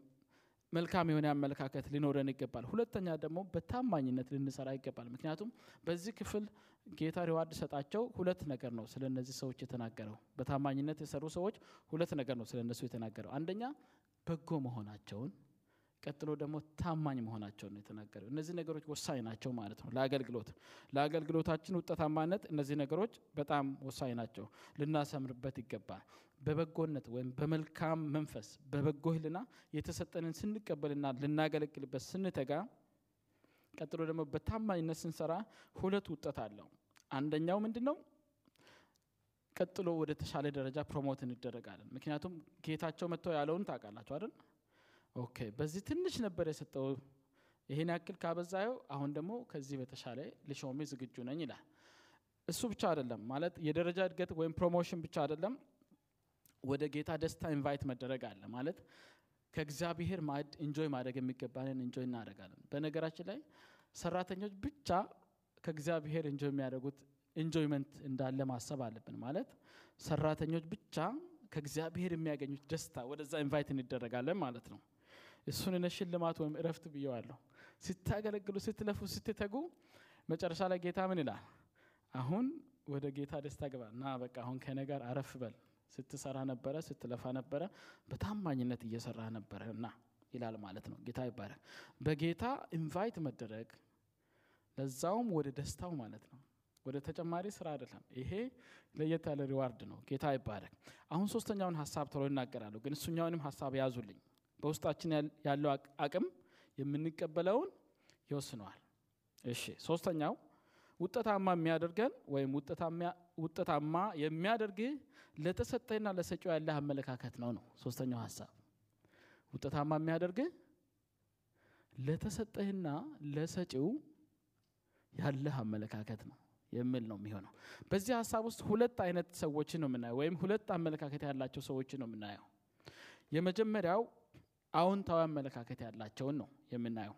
መልካም የሆነ አመለካከት ሊኖረን ይገባል። ሁለተኛ ደግሞ በታማኝነት ልንሰራ ይገባል። ምክንያቱም በዚህ ክፍል ጌታ reward ሰጣቸው ሁለት ነገር ነው ስለ እነዚህ ሰዎች የተናገረው። በታማኝነት የሰሩ ሰዎች ሁለት ነገር ነው ስለ እነሱ የተናገረው። አንደኛ በጎ መሆናቸውን፣ ቀጥሎ ደግሞ ታማኝ መሆናቸውን ነው የተናገረው። እነዚህ ነገሮች ወሳኝ ናቸው ማለት ነው ለአገልግሎት ለአገልግሎታችን ውጤታማነት እነዚህ ነገሮች በጣም ወሳኝ ናቸው፣ ልናሰምርበት ይገባል። በበጎነት ወይም በመልካም መንፈስ በበጎ ህልና የተሰጠንን ስንቀበልና ልናገለግልበት ስንተጋ፣ ቀጥሎ ደግሞ በታማኝነት ስንሰራ ሁለት ውጤት አለው። አንደኛው ምንድን ነው? ቀጥሎ ወደ ተሻለ ደረጃ promote እንደረጋለን። ምክንያቱም ጌታቸው መጥተው ያለውን ታውቃላችሁ አይደል? okay በዚህ ትንሽ ነበር የሰጠው ይሄን ያክል ካበዛኸው አሁን ደግሞ ከዚህ በተሻለ ልሾምህ ዝግጁ ነኝ ይላል። እሱ ብቻ አይደለም ማለት የደረጃ እድገት ወይም promotion ብቻ አይደለም ወደ ጌታ ደስታ invite መደረግ አለ ማለት ከእግዚአብሔር ማዕድ enjoy ማድረግ የሚገባንን enjoy እናደርጋለን። በነገራችን ላይ ሰራተኞች ብቻ ከእግዚአብሔር enjoy የሚያደርጉት enjoyment እንዳለ ማሰብ አለብን። ማለት ሰራተኞች ብቻ ከእግዚአብሔር የሚያገኙት ደስታ ወደዛ invite እንደረጋለን ማለት ነው። እሱን እኔ ሽልማት ወይም እረፍት ብየዋለሁ። ስታገለግሉ፣ ስትለፉ፣ ስትተጉ መጨረሻ ላይ ጌታ ምን ይላል? አሁን ወደ ጌታ ደስታ ግባ እና በቃ አሁን ከኔ ጋር አረፍ በል ስትሰራ ነበረ፣ ስትለፋ ነበረ፣ በታማኝነት እየሰራ ነበረ እና ይላል ማለት ነው። ጌታ ይባረክ። በጌታ invite መደረግ ለዛውም ወደ ደስታው ማለት ነው። ወደ ተጨማሪ ስራ አይደለም። ይሄ ለየት ያለ reward ነው። ጌታ ይባረክ። አሁን ሶስተኛውን ሀሳብ ቶሎ ይናገራሉ፣ ግን እሱኛውንም ሀሳብ ያዙልኝ። በውስጣችን ያለው አቅም የምንቀበለውን ይወስነዋል። እሺ፣ ሶስተኛው ውጤታማ የሚያደርገን ወይም ውጤታማ የሚያደርግህ ለተሰጠህና ለሰጪው ያለህ አመለካከት ነው ነው ሶስተኛው ሀሳብ ውጤታማ የሚያደርግህ ለተሰጠህና ለሰጪው ያለህ አመለካከት ነው የሚል ነው የሚሆነው። በዚህ ሀሳብ ውስጥ ሁለት አይነት ሰዎችን ነው የምናየው፣ ወይም ሁለት አመለካከት ያላቸው ሰዎችን ነው የምናየው። የመጀመሪያው አዎንታዊ አመለካከት ያላቸውን ነው የምናየው።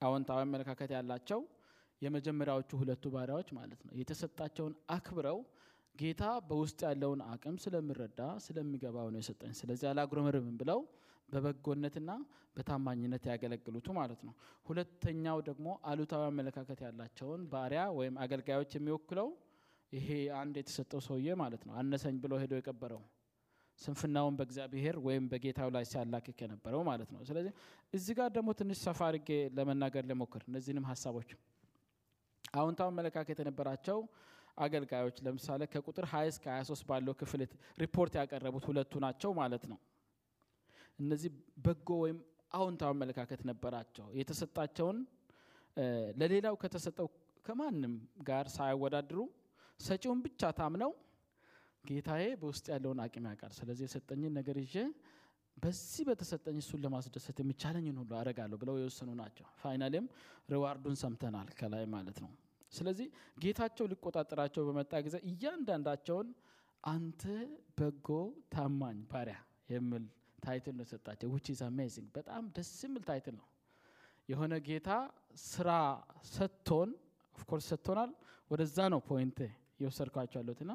አዎንታዊ አመለካከት ያላቸው የመጀመሪያዎቹ ሁለቱ ባሪያዎች ማለት ነው። የተሰጣቸውን አክብረው ጌታ በውስጥ ያለውን አቅም ስለሚረዳ ስለሚገባው ነው የሰጠኝ፣ ስለዚህ አላጉረመርምም ብለው በበጎነትና በታማኝነት ያገለግሉቱ ማለት ነው። ሁለተኛው ደግሞ አሉታዊ አመለካከት ያላቸውን ባሪያ ወይም አገልጋዮች የሚወክለው ይሄ አንድ የተሰጠው ሰውዬ ማለት ነው። አነሰኝ ብሎ ሄዶ የቀበረው ስንፍናውን በእግዚአብሔር ወይም በጌታው ላይ ሲያላክክ የነበረው ማለት ነው። ስለዚህ እዚህ ጋር ደግሞ ትንሽ ሰፋ አድርጌ ለመናገር ለሞክር እነዚህንም ሀሳቦች አዎንታዊ አመለካከት የነበራቸው አገልጋዮች ለምሳሌ ከቁጥር 20 እስከ 23 ባለው ክፍል ሪፖርት ያቀረቡት ሁለቱ ናቸው ማለት ነው። እነዚህ በጎ ወይም አዎንታዊ አመለካከት ነበራቸው። የተሰጣቸውን ለሌላው ከተሰጠው ከማንም ጋር ሳያወዳድሩ ሰጪውን ብቻ ታምነው ጌታዬ በውስጥ ያለውን አቅም ያውቃል፣ ስለዚህ የሰጠኝን ነገር ይዤ በዚህ በተሰጠኝ እሱን ለማስደሰት የሚቻለኝን ሁሉ አደርጋለሁ ብለው የወሰኑ ናቸው። finally ም reward ኡን ሰምተናል ከላይ ማለት ነው። ስለዚህ ጌታቸው ሊቆጣጠራቸው በመጣ ጊዜ እያንዳንዳቸውን አንተ በጎ ታማኝ ባሪያ የሚል title ነው የሰጣቸው። which is amazing በጣም ደስ የሚል title ነው። የሆነ ጌታ ስራ ሰጥቶን of course ሰጥቶናል። ወደዛ ነው point እየወሰድኳቸው ያለሁት እና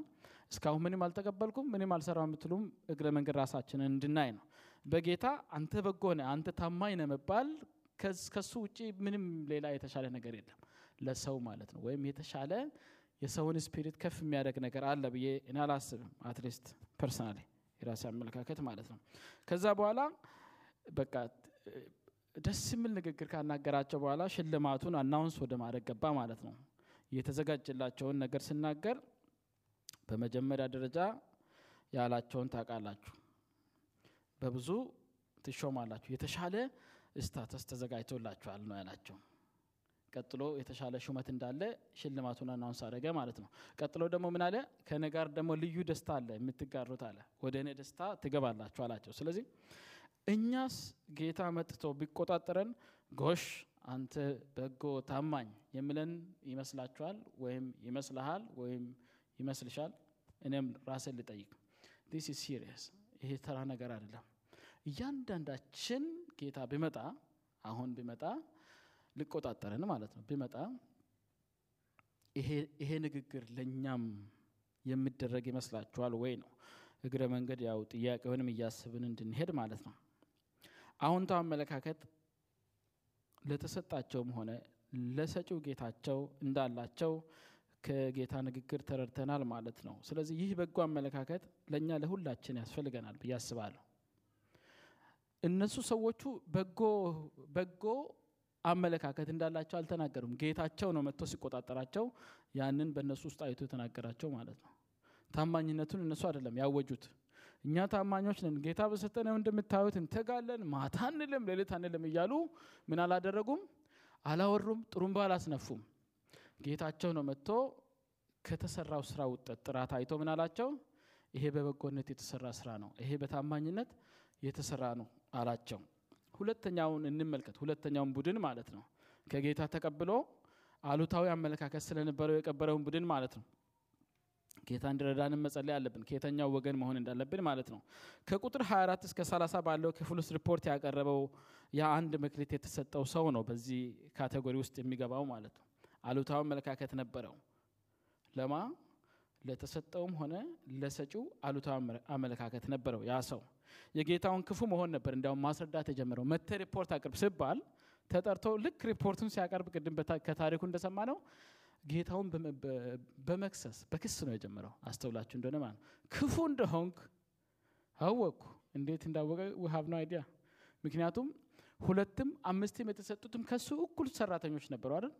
እስካሁን ምንም አልተቀበልኩም ምንም አልሰራ የምትሉም እግረ መንገድ ራሳችንን እንድናይ ነው። በጌታ አንተ በጎ ነህ፣ አንተ ታማኝ ነህ መባል ከሱ ውጭ ምንም ሌላ የተሻለ ነገር የለም ለሰው ማለት ነው። ወይም የተሻለ የሰውን spirit ከፍ የሚያደርግ ነገር አለ ብዬ እኔ አላስብም። at least personally የራሴ አመለካከት ማለት ነው። ከዛ በኋላ በቃ ደስ የሚል ንግግር ካናገራቸው በኋላ ሽልማቱን announce ወደ ማድረግ ገባ ማለት ነው። የተዘጋጀላቸውን ነገር ሲናገር በመጀመሪያ ደረጃ ያላቸውን ታውቃላችሁ፣ በብዙ ትሾማላችሁ፣ የተሻለ status ተዘጋጅቶላችኋል ነው ያላቸው። ቀጥሎ የተሻለ ሹመት እንዳለ ሽልማቱን announce አደረገ ማለት ነው። ቀጥሎ ደግሞ ምን አለ? ከእኔ ጋር ደግሞ ልዩ ደስታ አለ የምትጋሩት አለ። ወደ እኔ ደስታ ትገባላችሁ አላቸው። ስለዚህ እኛስ ጌታ መጥቶ ቢቆጣጠረን ጎሽ አንተ በጎ ታማኝ የሚለን ይመስላችኋል? ወይም ይመስልሃል? ወይም ይመስልሻል? እኔም ራሴን ልጠይቅ። This serious። ይሄ ተራ ነገር አይደለም። እያንዳንዳችን ጌታ ቢመጣ አሁን ቢመጣ ሊቆጣጠረን ማለት ነው ቢመጣ ይሄ ንግግር ለእኛም የሚደረግ ይመስላችኋል ወይ ነው እግረ መንገድ ያው ጥያቄውንም እያስብን እንድንሄድ ማለት ነው። አዎንታዊ አመለካከት ለተሰጣቸውም ሆነ ለሰጪው ጌታቸው እንዳላቸው ከጌታ ንግግር ተረድተናል ማለት ነው። ስለዚህ ይህ በጎ አመለካከት ለእኛ ለሁላችን ያስፈልገናል ብዬ አስባለሁ። እነሱ ሰዎቹ በጎ በጎ አመለካከት እንዳላቸው አልተናገሩም። ጌታቸው ነው መጥቶ ሲቆጣጠራቸው ያንን በእነሱ ውስጥ አይቶ የተናገራቸው ማለት ነው። ታማኝነቱን እነሱ አይደለም ያወጁት። እኛ ታማኞች ነን፣ ጌታ በሰጠነው እንደምታዩት እንተጋለን፣ ማታ አንልም፣ ሌሊት አንልም እያሉ ምን አላደረጉም፣ አላወሩም፣ ጥሩምባ አላስነፉም። ጌታቸው ነው መጥቶ ከተሰራው ስራ ውጤት ጥራት አይቶ ምን አላቸው? ይሄ በበጎነት የተሰራ ስራ ነው፣ ይሄ በታማኝነት የተሰራ ነው አላቸው። ሁለተኛውን እንመልከት። ሁለተኛውን ቡድን ማለት ነው ከጌታ ተቀብሎ አሉታዊ አመለካከት ስለነበረው የቀበረውን ቡድን ማለት ነው። ጌታ እንዲረዳን መጸለይ አለብን፣ ከየተኛው ወገን መሆን እንዳለብን ማለት ነው። ከቁጥር 24 እስከ 30 ባለው ክፍል ውስጥ ሪፖርት ያቀረበው ያ አንድ መክሊት የተሰጠው ሰው ነው በዚህ category ውስጥ የሚገባው ማለት ነው። አሉታዊ አመለካከት ነበረው ለማ ለተሰጠውም ሆነ ለሰጪው አሉታዊ አመለካከት ነበረው ያ ሰው የጌታውን ክፉ መሆን ነበር እንዲያውም ማስረዳት የጀመረው። መተ ሪፖርት አቅርብ ሲባል ተጠርቶ ልክ ሪፖርቱን ሲያቀርብ ቅድም ከታሪኩ እንደሰማ ነው ጌታውን በመክሰስ በክስ ነው የጀመረው። አስተውላችሁ እንደሆነ ማለት ነው ክፉ እንደሆንክ አወቅኩ። እንዴት እንዳወቀ we have no idea። ምክንያቱም ሁለትም አምስትም የተሰጡትም ከሱ እኩል ሰራተኞች ነበሩ አይደል?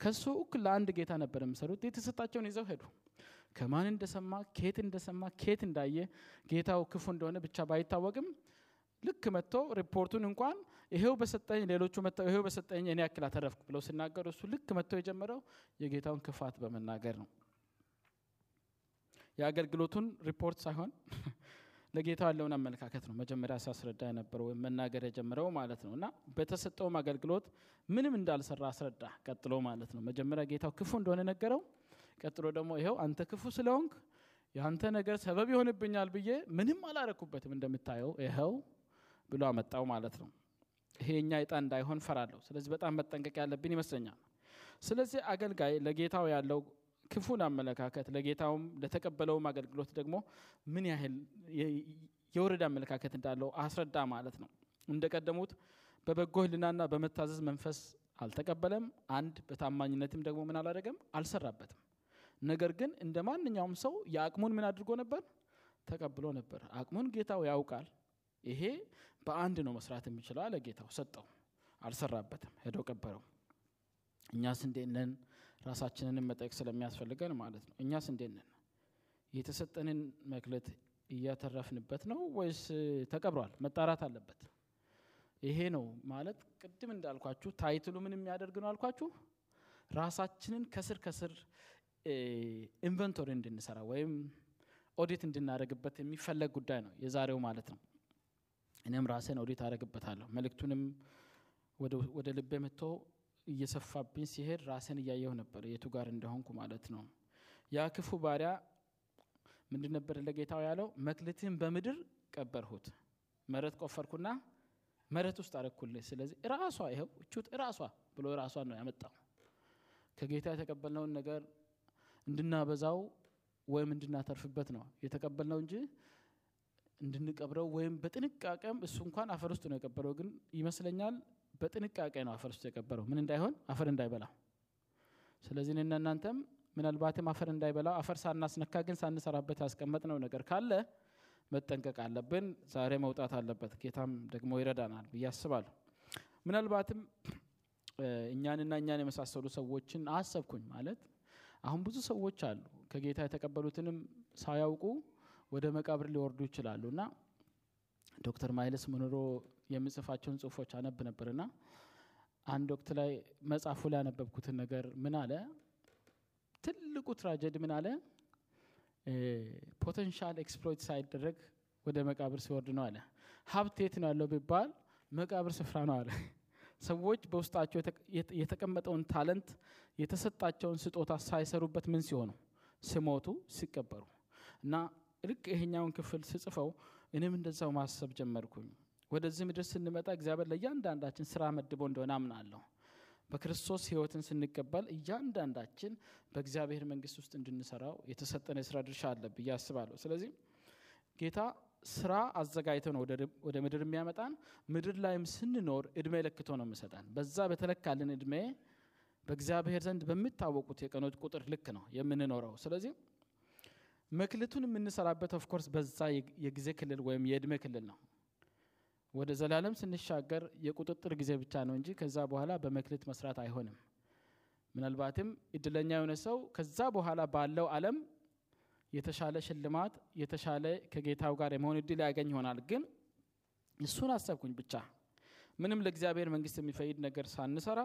ከሱ እኩል ለአንድ ጌታ ነበር የሚሰሩት። የተሰጣቸውን ይዘው ሄዱ። ከማን እንደሰማ ኬት እንደሰማ ኬት እንዳየ ጌታው ክፉ እንደሆነ ብቻ ባይታወቅም ልክ መጥቶ ሪፖርቱን እንኳን ይሄው በሰጠኝ ሌሎቹ መጥተው ይሄው በሰጠኝ እኔ ያክል አተረፍኩ ብለው ሲናገሩ እሱ ልክ መጥቶ የጀመረው የጌታውን ክፋት በመናገር ነው። የአገልግሎቱን ሪፖርት ሳይሆን <laughs> ለጌታው ያለውን አመለካከት ነው መጀመሪያ ሲያስረዳ የነበረው ወይም መናገር የጀመረው ማለት ነው። እና በተሰጠውም አገልግሎት ምንም እንዳልሰራ አስረዳ ቀጥሎ ማለት ነው። መጀመሪያ ጌታው ክፉ እንደሆነ ነገረው። ቀጥሎ ደግሞ ይኸው አንተ ክፉ ስለሆንክ የአንተ ነገር ሰበብ ይሆንብኛል ብዬ ምንም አላረኩበትም እንደምታየው ይኸው ብሎ አመጣው ማለት ነው። ይሄ እኛ ዕጣ እንዳይሆን ፈራለሁ። ስለዚህ በጣም መጠንቀቅ ያለብን ይመስለኛል። ስለዚህ አገልጋይ ለጌታው ያለው ክፉን አመለካከት ለጌታውም ለተቀበለውም አገልግሎት ደግሞ ምን ያህል የወረደ አመለካከት እንዳለው አስረዳ ማለት ነው። እንደቀደሙት በበጎ ሕሊናና በመታዘዝ መንፈስ አልተቀበለም። አንድ በታማኝነትም ደግሞ ምን አላደረገም፣ አልሰራበትም። ነገር ግን እንደ ማንኛውም ሰው የአቅሙን ምን አድርጎ ነበር፣ ተቀብሎ ነበር። አቅሙን ጌታው ያውቃል። ይሄ በአንድ ነው መስራት የሚችለው አለ ጌታው። ሰጠው፣ አልሰራበትም፣ ሄዶ ቀበረው። እኛስ እንዴት ነን? ራሳችንንም መጠየቅ ስለሚያስፈልገን ማለት ነው። እኛስ እንዴት? የተሰጠንን መክለት እያተረፍንበት ነው ወይስ ተቀብሯል? መጣራት አለበት። ይሄ ነው ማለት ቅድም እንዳልኳችሁ ታይትሉ ምን የሚያደርግ ነው አልኳችሁ። ራሳችንን ከስር ከስር inventory እንድንሰራ ወይም ኦዲት እንድናደርግበት የሚፈለግ ጉዳይ ነው የዛሬው ማለት ነው። እኔም ራሴን ኦዲት አደርግበታለሁ። መልእክቱንም ወደ ልቤ መጥቶ እየሰፋብኝ ሲሄድ ራሴን እያየሁ ነበር የቱ ጋር እንደሆንኩ ማለት ነው። ያ ክፉ ባሪያ ምንድን ነበር ለጌታው ያለው? መክሊትህን በምድር ቀበርሁት፣ መሬት ቆፈርኩና መሬት ውስጥ አረኩልህ። ስለዚህ ራሷ ይኸው እቹት ራሷ ብሎ ራሷ ነው ያመጣው። ከጌታ የተቀበልነውን ነገር እንድናበዛው ወይም እንድናተርፍበት ነው የተቀበልነው እንጂ እንድንቀብረው ወይም በጥንቃቄም እሱ እንኳን አፈር ውስጥ ነው የቀበረው። ግን ይመስለኛል በጥንቃቄ ነው አፈር ውስጥ የቀበረው ምን እንዳይሆን አፈር እንዳይበላ። ስለዚህ እናንተም ምናልባትም አፈር እንዳይበላ አፈር ሳናስነካ ግን ሳንሰራበት ያስቀመጥነው ነገር ካለ መጠንቀቅ አለብን። ዛሬ መውጣት አለበት። ጌታም ደግሞ ይረዳናል ብዬ አስባለሁ። ምናልባትም እኛንና እኛን የመሳሰሉ ሰዎችን አሰብኩኝ ማለት አሁን ብዙ ሰዎች አሉ ከጌታ የተቀበሉትንም ሳያውቁ ወደ መቃብር ሊወርዱ ይችላሉ። እና ዶክተር ማይልስ ሙንሮ የሚጽፋቸውን ጽሁፎች አነብ ነበርና አንድ ወቅት ላይ መጽሐፉ ላይ ያነበብኩትን ነገር ምን አለ? ትልቁ tragedy ምን አለ? potential exploit ሳይደረግ ወደ መቃብር ሲወርድ ነው አለ። ሀብት የት ነው ያለው ቢባል መቃብር ስፍራ ነው አለ ሰዎች በውስጣቸው የተቀመጠውን talent የተሰጣቸውን ስጦታ ሳይሰሩበት ምን ሲሆኑ? ሲሞቱ ሲቀበሩ። እና ልክ ይሄኛውን ክፍል ስጽፈው እኔም እንደዛው ማሰብ ጀመርኩኝ። ወደዚህ ምድር ስንመጣ እግዚአብሔር ለእያንዳንዳችን ስራ መድቦ እንደሆነ አምናለሁ። በክርስቶስ ህይወትን ስንቀበል እያንዳንዳችን በእግዚአብሔር መንግስት ውስጥ እንድንሰራው የተሰጠን የስራ ድርሻ አለ ብዬ አስባለሁ። ስለዚህ ጌታ ስራ አዘጋጅቶ ነው ወደ ምድር የሚያመጣን። ምድር ላይም ስንኖር እድሜ ለክቶ ነው የሚሰጠን። በዛ በተለካልን እድሜ በእግዚአብሔር ዘንድ በሚታወቁት የቀኖች ቁጥር ልክ ነው የምንኖረው። ስለዚህ መክሊቱን የምንሰራበት of course በዛ የጊዜ ክልል ወይም የእድሜ ክልል ነው። ወደ ዘላለም ስንሻገር የቁጥጥር ጊዜ ብቻ ነው እንጂ ከዛ በኋላ በመክሊት መስራት አይሆንም። ምናልባትም እድለኛ የሆነ ሰው ከዛ በኋላ ባለው አለም የተሻለ ሽልማት የተሻለ ከጌታው ጋር የመሆን እድል ያገኝ ይሆናል። ግን እሱን አሰብኩኝ ብቻ። ምንም ለእግዚአብሔር መንግስት የሚፈይድ ነገር ሳንሰራ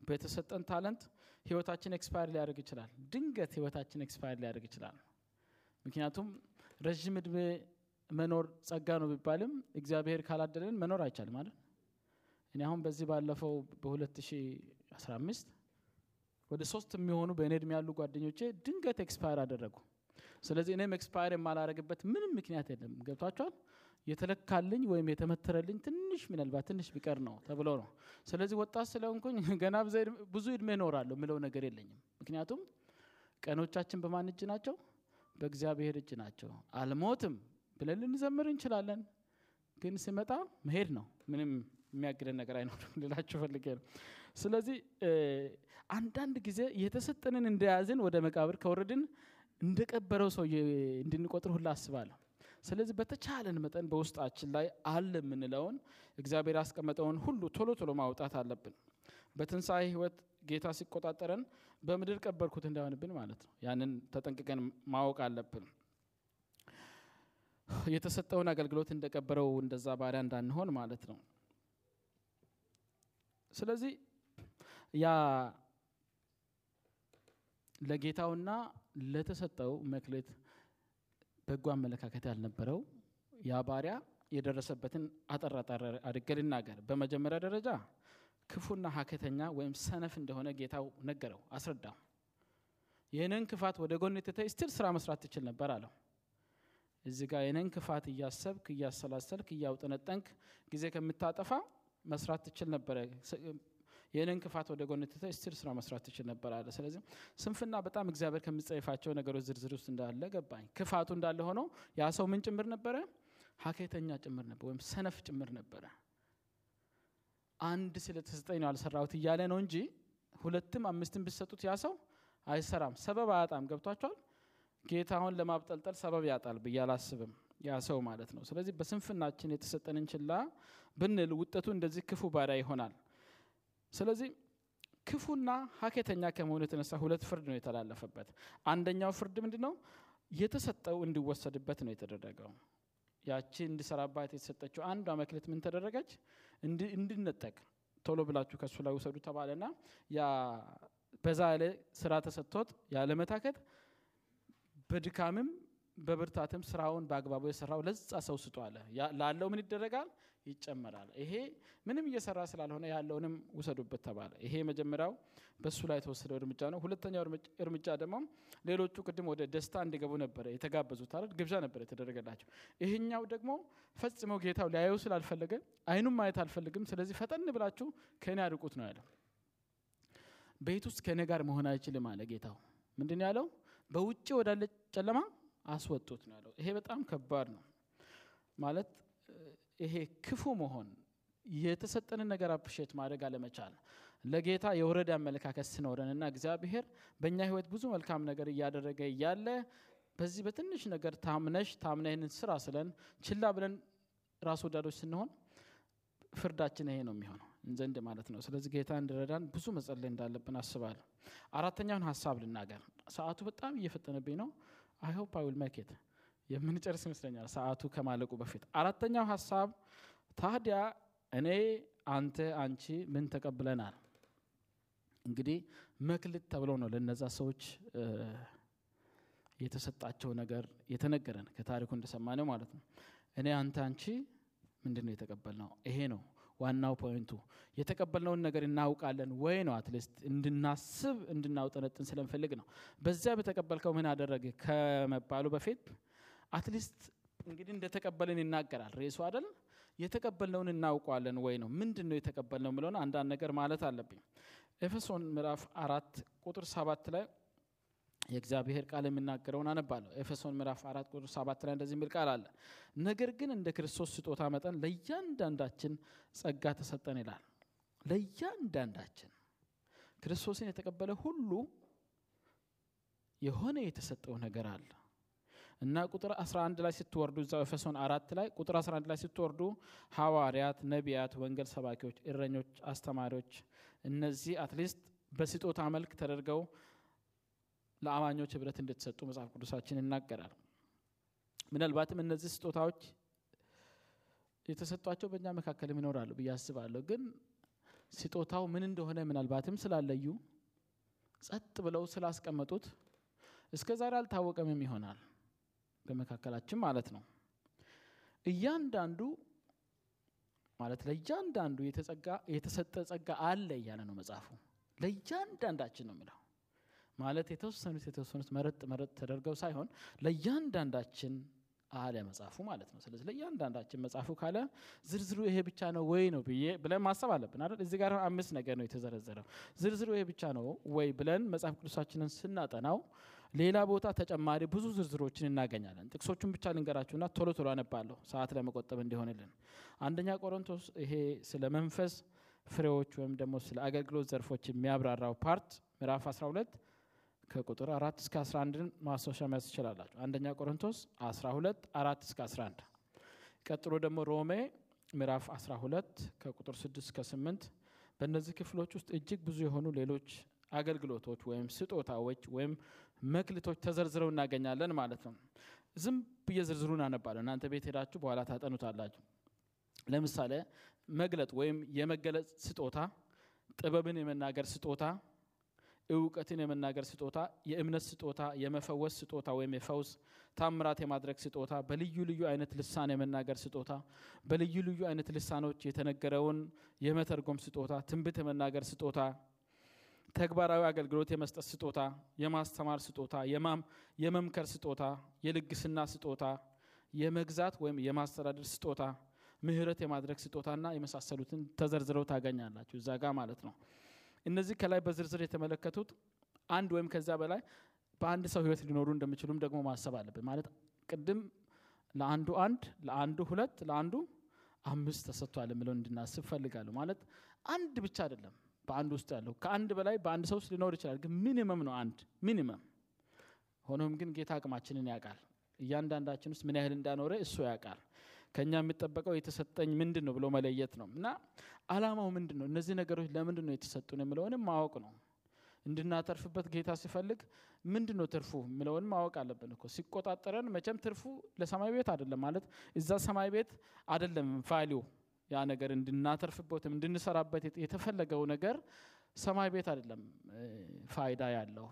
በተሰጠን talent ህይወታችን expire ሊያደርግ ይችላል። ድንገት ህይወታችን expire ሊያደርግ ይችላል። ምክንያቱም ረዥም እድሜ መኖር ጸጋ ነው ቢባልም እግዚአብሔር ካላደለን መኖር አይቻልም ማለት እኔ አሁን በዚህ ባለፈው በ2015 ወደ ሶስት የሚሆኑ በእኔ እድሜ ያሉ ጓደኞቼ ድንገት expire አደረጉ ስለዚህ እኔም expire የማላረግበት ምንም ምክንያት የለም። ገብቷቸዋል የተለካልኝ ወይም የተመተረልኝ ትንሽ ምናልባት ትንሽ ቢቀር ነው ተብሎ ነው። ስለዚህ ወጣት ስለሆንኩኝ <laughs> ገና ብዙ እድሜ እኖራለሁ ምለው ነገር የለኝም። ምክንያቱም ቀኖቻችን በማን እጅ ናቸው? በእግዚአብሔር እጅ ናቸው። አልሞትም ብለን ልንዘምር እንችላለን። ግን ስመጣ መሄድ ነው። ምንም የሚያግደን ነገር አይኖርም <laughs> ልላችሁ ፈልጌ ነው። ስለዚህ አንዳንድ ጊዜ የተሰጠንን እንደያዝን ወደ መቃብር ከወረድን እንደቀበረው ሰው እንድንቆጥር ሁላ አስባለሁ። ስለዚህ በተቻለን መጠን በውስጣችን ላይ አለ የምንለውን እግዚአብሔር ያስቀመጠውን ሁሉ ቶሎ ቶሎ ማውጣት አለብን። በትንሣኤ ህይወት ጌታ ሲቆጣጠረን በምድር ቀበርኩት እንዳይሆንብን ማለት ነው። ያንን ተጠንቅቀን ማወቅ አለብን። የተሰጠውን አገልግሎት እንደቀበረው እንደዛ ባሪያ እንዳንሆን ማለት ነው። ስለዚህ ያ ለጌታውና ለተሰጠው መክሌት በጎ አመለካከት ያልነበረው ያ ባሪያ የደረሰበትን አጠር አድርጌ ልናገር። በመጀመሪያ ደረጃ ክፉና ሀከተኛ ወይም ሰነፍ እንደሆነ ጌታው ነገረው አስረዳው። ይህንን ክፋት ወደ ጎን ትተህ ስትል ስራ መስራት ትችል ነበር አለው። እዚ ጋር የነን ክፋት እያሰብክ እያሰላሰልክ እያውጠነጠንክ ጊዜ ከምታጠፋ መስራት ትችል ነበረ ይህንን ክፋት ወደ ጎን ትተህ ስትል ስራ መስራት ትችል ነበር አለ። ስለዚህ ስንፍና በጣም እግዚአብሔር ከምጸይፋቸው ነገሮች ዝርዝር ውስጥ እንዳለ ገባኝ። ክፋቱ እንዳለ ሆኖ ያ ሰው ምን ጭምር ነበረ? ሀኬተኛ ጭምር ነበር ወይም ሰነፍ ጭምር ነበረ። አንድ ስለተሰጠኝ ነው አልሰራሁት እያለ ነው እንጂ ሁለትም አምስትም ብሰጡት ያ ሰው አይሰራም። ሰበብ አያጣም። ገብቷቸዋል ጌታውን ለማብጠልጠል ሰበብ ያጣል ብዬ አላስብም ያ ሰው ማለት ነው። ስለዚህ በስንፍናችን የተሰጠንን ችላ ብንል ውጠቱ እንደዚህ ክፉ ባሪያ ይሆናል ስለዚህ ክፉና ሀኬተኛ ከመሆኑ የተነሳ ሁለት ፍርድ ነው የተላለፈበት አንደኛው ፍርድ ምንድ ነው የተሰጠው እንዲወሰድበት ነው የተደረገው ያቺ እንዲሰራባት የተሰጠችው አንዷ መክሌት ምን ተደረገች እንድነጠቅ ቶሎ ብላችሁ ከእሱ ላይ ውሰዱ ተባለና ያ በዛ ያለ ስራ ተሰጥቶት ያለመታከት በድካምም በብርታትም ስራውን በአግባቡ የሰራው ለዛ ሰው ስጡ አለ። ላለው ምን ይደረጋል? ይጨመራል። ይሄ ምንም እየሰራ ስላልሆነ ያለውንም ውሰዱበት ተባለ። ይሄ መጀመሪያው በሱ ላይ የተወሰደው እርምጃ ነው። ሁለተኛው እርምጃ ደግሞ ሌሎቹ ቅድም ወደ ደስታ እንዲገቡ ነበረ የተጋበዙት አይደል? ግብዣ ነበር የተደረገላቸው። ይህኛው ደግሞ ፈጽመው ጌታው ሊያየው ስላልፈለገ አይኑም ማየት አልፈልግም፣ ስለዚህ ፈጠን ብላችሁ ከእኔ አርቁት ነው ያለው። ቤት ውስጥ ከእኔ ጋር መሆን አይችልም አለ ጌታው። ምንድን ያለው? በውጭ ወዳለ ጨለማ አስወጡት ነው ያለው። ይሄ በጣም ከባድ ነው ማለት ይሄ ክፉ መሆን የተሰጠንን ነገር appreciate ማድረግ አለመቻል ለጌታ የወረደ አመለካከት ሲኖረን እና እግዚአብሔር በእኛ ህይወት ብዙ መልካም ነገር እያደረገ እያለ በዚህ በትንሽ ነገር ታምነሽ ታምነህ ይህንን ስራ ስለን ችላ ብለን ራስ ወዳዶች ስንሆን ፍርዳችን ይሄ ነው የሚሆነው ዘንድ ማለት ነው። ስለዚህ ጌታ እንዲረዳን ብዙ መጸለይ እንዳለብን አስባለሁ። አራተኛውን ሀሳብ ልናገር። ሰዓቱ በጣም እየፈጠነብኝ ነው። I hope I will make it የምንጨርስ ይመስለኛል ሰዓቱ ከማለቁ በፊት። አራተኛው ሀሳብ ታዲያ እኔ፣ አንተ፣ አንቺ ምን ተቀብለናል? እንግዲህ መክሊት ተብለው ነው ለነዛ ሰዎች የተሰጣቸው ነገር የተነገረን ከታሪኩ እንደሰማነው ማለት ነው። እኔ፣ አንተ፣ አንቺ ምንድን ነው የተቀበልነው? ይሄ ነው ዋናው point ኡ። የተቀበልነውን ነገር እናውቃለን ወይ ነው at least እንድናስብ እንድናውጠነጥን ስለምፈልግ ነው። በዚያ በተቀበልከው ምን አደረገ ከመባሉ በፊት at least እንግዲህ እንደተቀበልን ይናገራል ርዕሱ አይደል? የተቀበልነውን እናውቀዋለን ወይ ነው። ምንድን ነው የተቀበልነው የሚለውን አንዳንድ ነገር ማለት አለብኝ። ኤፌሶን ምዕራፍ አራት ቁጥር ሰባት ላይ የእግዚአብሔር ቃል የሚናገረውን አነባለሁ። ኤፌሶን ምዕራፍ አራት ቁጥር ሰባት ላይ እንደዚህ የሚል ቃል አለ። ነገር ግን እንደ ክርስቶስ ስጦታ መጠን ለእያንዳንዳችን ጸጋ ተሰጠን ይላል። ለእያንዳንዳችን ክርስቶስን የተቀበለ ሁሉ የሆነ የተሰጠው ነገር አለ እና ቁጥር 11 ላይ ስትወርዱ እዛው ኤፌሶን አራት ላይ ቁጥር 11 ላይ ስትወርዱ ሐዋርያት፣ ነቢያት፣ ወንጌል ሰባኪዎች፣ እረኞች፣ አስተማሪዎች እነዚህ at least በስጦታ መልክ ተደርገው ለአማኞች ህብረት እንደተሰጡ መጽሐፍ ቅዱሳችን ይናገራል። ምናልባትም እነዚህ ስጦታዎች የተሰጧቸው በእኛ መካከልም ይኖራሉ ብዬ አስባለሁ። ግን ስጦታው ምን እንደሆነ ምናልባትም ስላለዩ ጸጥ ብለው ስላስቀመጡት እስከ ዛሬ አልታወቀምም ይሆናል በመካከላችን ማለት ነው። እያንዳንዱ ማለት ለእያንዳንዱ የተሰጠ ጸጋ አለ እያለ ነው መጽሐፉ። ለእያንዳንዳችን ነው የሚለው ማለት የተወሰኑት የተወሰኑት መረጥ መረጥ ተደርገው ሳይሆን ለእያንዳንዳችን አለ መጽሐፉ ማለት ነው። ስለዚህ ለእያንዳንዳችን መጽሐፉ ካለ ዝርዝሩ ይሄ ብቻ ነው ወይ ነው ብዬ ብለን ማሰብ አለብን አይደል? እዚህ ጋር አምስት ነገር ነው የተዘረዘረው። ዝርዝሩ ይሄ ብቻ ነው ወይ ብለን መጽሐፍ ቅዱሳችንን ስናጠናው ሌላ ቦታ ተጨማሪ ብዙ ዝርዝሮችን እናገኛለን። ጥቅሶቹን ብቻ ልንገራችሁና ቶሎ ቶሎ አነባለሁ ሰዓት ለመቆጠብ እንዲሆንልን። አንደኛ ቆሮንቶስ ይሄ ስለ መንፈስ ፍሬዎች ወይም ደግሞ ስለ አገልግሎት ዘርፎች የሚያብራራው part ምዕራፍ 12 ከቁጥር አራት እስከ 11 ማስታወሻ መያዝ ትችላላችሁ። አንደኛ ቆሮንቶስ 12 አራት እስከ 11 ቀጥሎ ደግሞ ሮሜ ምዕራፍ 12 ከቁጥር 6 እስከ 8 በእነዚህ ክፍሎች ውስጥ እጅግ ብዙ የሆኑ ሌሎች አገልግሎቶች ወይም ስጦታዎች ወይም መክሊቶች ተዘርዝረው እናገኛለን ማለት ነው። ዝም ብዬ ዝርዝሩን አነባለሁ። እናንተ ቤት ሄዳችሁ በኋላ ታጠኑታላችሁ። ለምሳሌ መግለጥ ወይም የመገለጽ ስጦታ፣ ጥበብን የመናገር ስጦታ፣ እውቀትን የመናገር ስጦታ፣ የእምነት ስጦታ፣ የመፈወስ ስጦታ ወይም የፈውስ ታምራት የማድረግ ስጦታ፣ በልዩ ልዩ አይነት ልሳን የመናገር ስጦታ፣ በልዩ ልዩ አይነት ልሳኖች የተነገረውን የመተርጎም ስጦታ፣ ትንቢት የመናገር ስጦታ ተግባራዊ አገልግሎት የመስጠት ስጦታ፣ የማስተማር ስጦታ፣ የመምከር ስጦታ፣ የልግስና ስጦታ፣ የመግዛት ወይም የማስተዳደር ስጦታ፣ ምሕረት የማድረግ ስጦታና የመሳሰሉትን ተዘርዝረው ታገኛላችሁ እዛ ጋ ማለት ነው። እነዚህ ከላይ በዝርዝር የተመለከቱት አንድ ወይም ከዚያ በላይ በአንድ ሰው ሕይወት ሊኖሩ እንደሚችሉም ደግሞ ማሰብ አለብን። ማለት ቅድም ለአንዱ አንድ፣ ለአንዱ ሁለት፣ ለአንዱ አምስት ተሰጥቷል የምለው እንድናስብ ፈልጋለሁ። ማለት አንድ ብቻ አይደለም በአንድ ውስጥ ያለው ከአንድ በላይ በአንድ ሰው ውስጥ ሊኖር ይችላል። ግን ሚኒመም ነው አንድ minimum። ሆኖም ግን ጌታ አቅማችንን ያውቃል። እያንዳንዳችን ውስጥ ምን ያህል እንዳኖረ እሱ ያውቃል። ከእኛ የሚጠበቀው የተሰጠኝ ምንድን ነው ብሎ መለየት ነው እና አላማው ምንድን ነው፣ እነዚህ ነገሮች ለምንድን ነው የተሰጡን የሚለውንም ማወቅ ነው። እንድናተርፍበት ጌታ ሲፈልግ ምንድን ነው ትርፉ የሚለውንም ማወቅ አለብን እኮ ሲቆጣጠረን። መቼም ትርፉ ለሰማይ ቤት አይደለም ማለት እዛ ሰማይ ቤት አይደለም value ያ ነገር እንድናተርፍበትም እንድንሰራበት የተፈለገው ነገር ሰማይ ቤት አይደለም ፋይዳ ያለው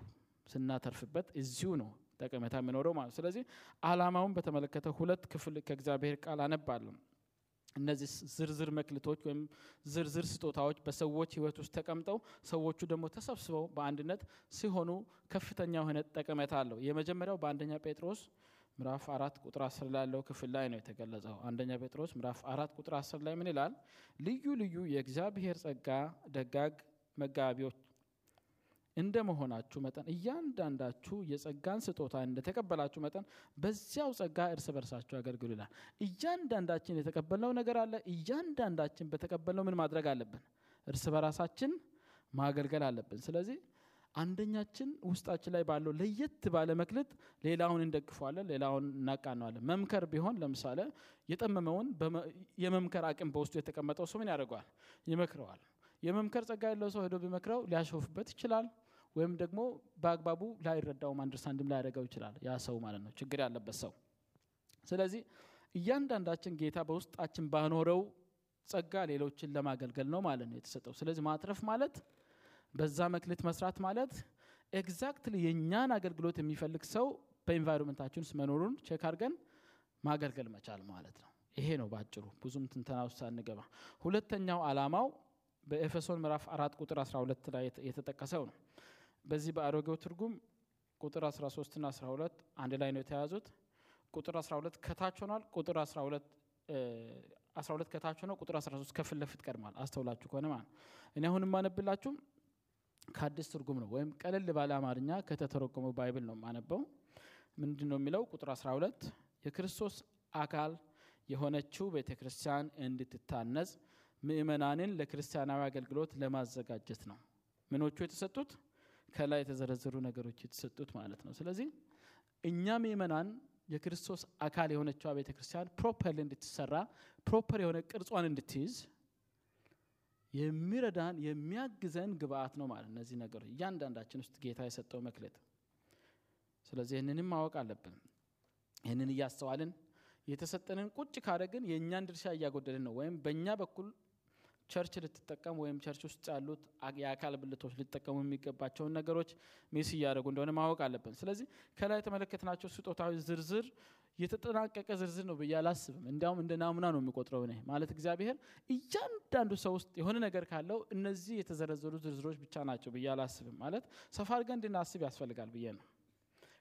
ስናተርፍበት እዚሁ ነው ጠቀሜታ የሚኖረው ማለት ስለዚህ አላማውን በተመለከተ ሁለት ክፍል ከእግዚአብሔር ቃል አነባለሁ። እነዚህ ዝርዝር መክሊቶች ወይም ዝርዝር ስጦታዎች በሰዎች ሕይወት ውስጥ ተቀምጠው ሰዎቹ ደግሞ ተሰብስበው በአንድነት ሲሆኑ ከፍተኛ የሆነ ጠቀሜታ አለው። የመጀመሪያው በአንደኛ ጴጥሮስ ምዕራፍ አራት ቁጥር አስር ላይ ያለው ክፍል ላይ ነው የተገለጸው። አንደኛ ጴጥሮስ ምዕራፍ አራት ቁጥር አስር ላይ ምን ይላል? ልዩ ልዩ የእግዚአብሔር ጸጋ ደጋግ መጋቢዎች እንደ መሆናችሁ መጠን እያንዳንዳችሁ የጸጋን ስጦታ እንደተቀበላችሁ መጠን በዚያው ጸጋ እርስ በርሳችሁ አገልግሉ ይላል። እያንዳንዳችን የተቀበልነው ነገር አለ። እያንዳንዳችን በተቀበልነው ምን ማድረግ አለብን? እርስ በራሳችን ማገልገል አለብን። ስለዚህ አንደኛችን ውስጣችን ላይ ባለው ለየት ባለ መክሊት ሌላውን እንደግፈዋለን፣ ሌላውን እናቃነዋለን። መምከር ቢሆን ለምሳሌ የጠመመውን የመምከር አቅም በውስጡ የተቀመጠው ሰው ምን ያደርገዋል? ይመክረዋል። የመምከር ጸጋ ያለው ሰው ሄዶ ቢመክረው ሊያሾፍበት ይችላል፣ ወይም ደግሞ በአግባቡ ላይረዳውም understand ም ላያደርገው ይችላል፣ ያ ሰው ማለት ነው፣ ችግር ያለበት ሰው። ስለዚህ እያንዳንዳችን ጌታ በውስጣችን ባኖረው ጸጋ ሌሎችን ለማገልገል ነው ማለት ነው የተሰጠው። ስለዚህ ማትረፍ ማለት በዛ መክሊት መስራት ማለት exactly የእኛን አገልግሎት የሚፈልግ ሰው በ environment ኣችን ውስጥ መኖሩን check አድርገን ማገልገል መቻል ማለት ነው። ይሄ ነው ባጭሩ፣ ብዙም ትንተና ውስጥ ሳንገባ። ሁለተኛው ዓላማው በኤፌሶን ምዕራፍ አራት ቁጥር 12 ላይ የተጠቀሰው ነው። በዚህ በአሮጌው ትርጉም ቁጥር 13 ና 12 አንድ ላይ ነው የተያዙት። ቁጥር 12 ከታች ሆኗል። ቁጥር 12 12 ከታች ሆነው ቁጥር 13 ከፊት ለፊት ቀድሟል። አስተውላችሁ ከሆነ ማለት እኔ አሁን የማነብላችሁ ከአዲስ ትርጉም ነው ወይም ቀለል ባለ አማርኛ ከተተረጎመው Bible ነው የማነበው። ምንድን ነው የሚለው? ቁጥር 12 የክርስቶስ አካል የሆነችው ቤተ ክርስቲያን እንድትታነጽ ምእመናንን ለክርስቲያናዊ አገልግሎት ለማዘጋጀት ነው። ምኖቹ የተሰጡት ከላይ የተዘረዘሩ ነገሮች የተሰጡት ማለት ነው። ስለዚህ እኛ ምእመናን የክርስቶስ አካል የሆነችዋ ቤተ ክርስቲያን properly እንድትሰራ proper የሆነ ቅርጿን እንድትይዝ የሚረዳን የሚያግዘን ግብአት ነው ማለት እነዚህ ነገሮች እያንዳንዳችን ውስጥ ጌታ የሰጠው መክሊት። ስለዚህ ይህንንም ማወቅ አለብን። ይህንን እያስተዋልን የተሰጠንን ቁጭ ካደረግን የእኛን ድርሻ እያጎደልን ነው። ወይም በእኛ በኩል church ልትጠቀም ወይም church ውስጥ ያሉት የአካል ብልቶች ሊጠቀሙ የሚገባቸውን ነገሮች miss እያደረጉ እንደሆነ ማወቅ አለብን። ስለዚህ ከላይ የተመለከትናቸው ስጦታዎች ዝርዝር የተጠናቀቀ ዝርዝር ነው ብዬ አላስብም። እንዲያውም እንደ ናሙና ነው የምቆጥረው እኔ ማለት እግዚአብሔር እያንዳንዱ ሰው ውስጥ የሆነ ነገር ካለው እነዚህ የተዘረዘሩ ዝርዝሮች ብቻ ናቸው ብዬ አላስብም። ማለት ሰፋ አድርገን እንድናስብ ያስፈልጋል ብዬ ነው።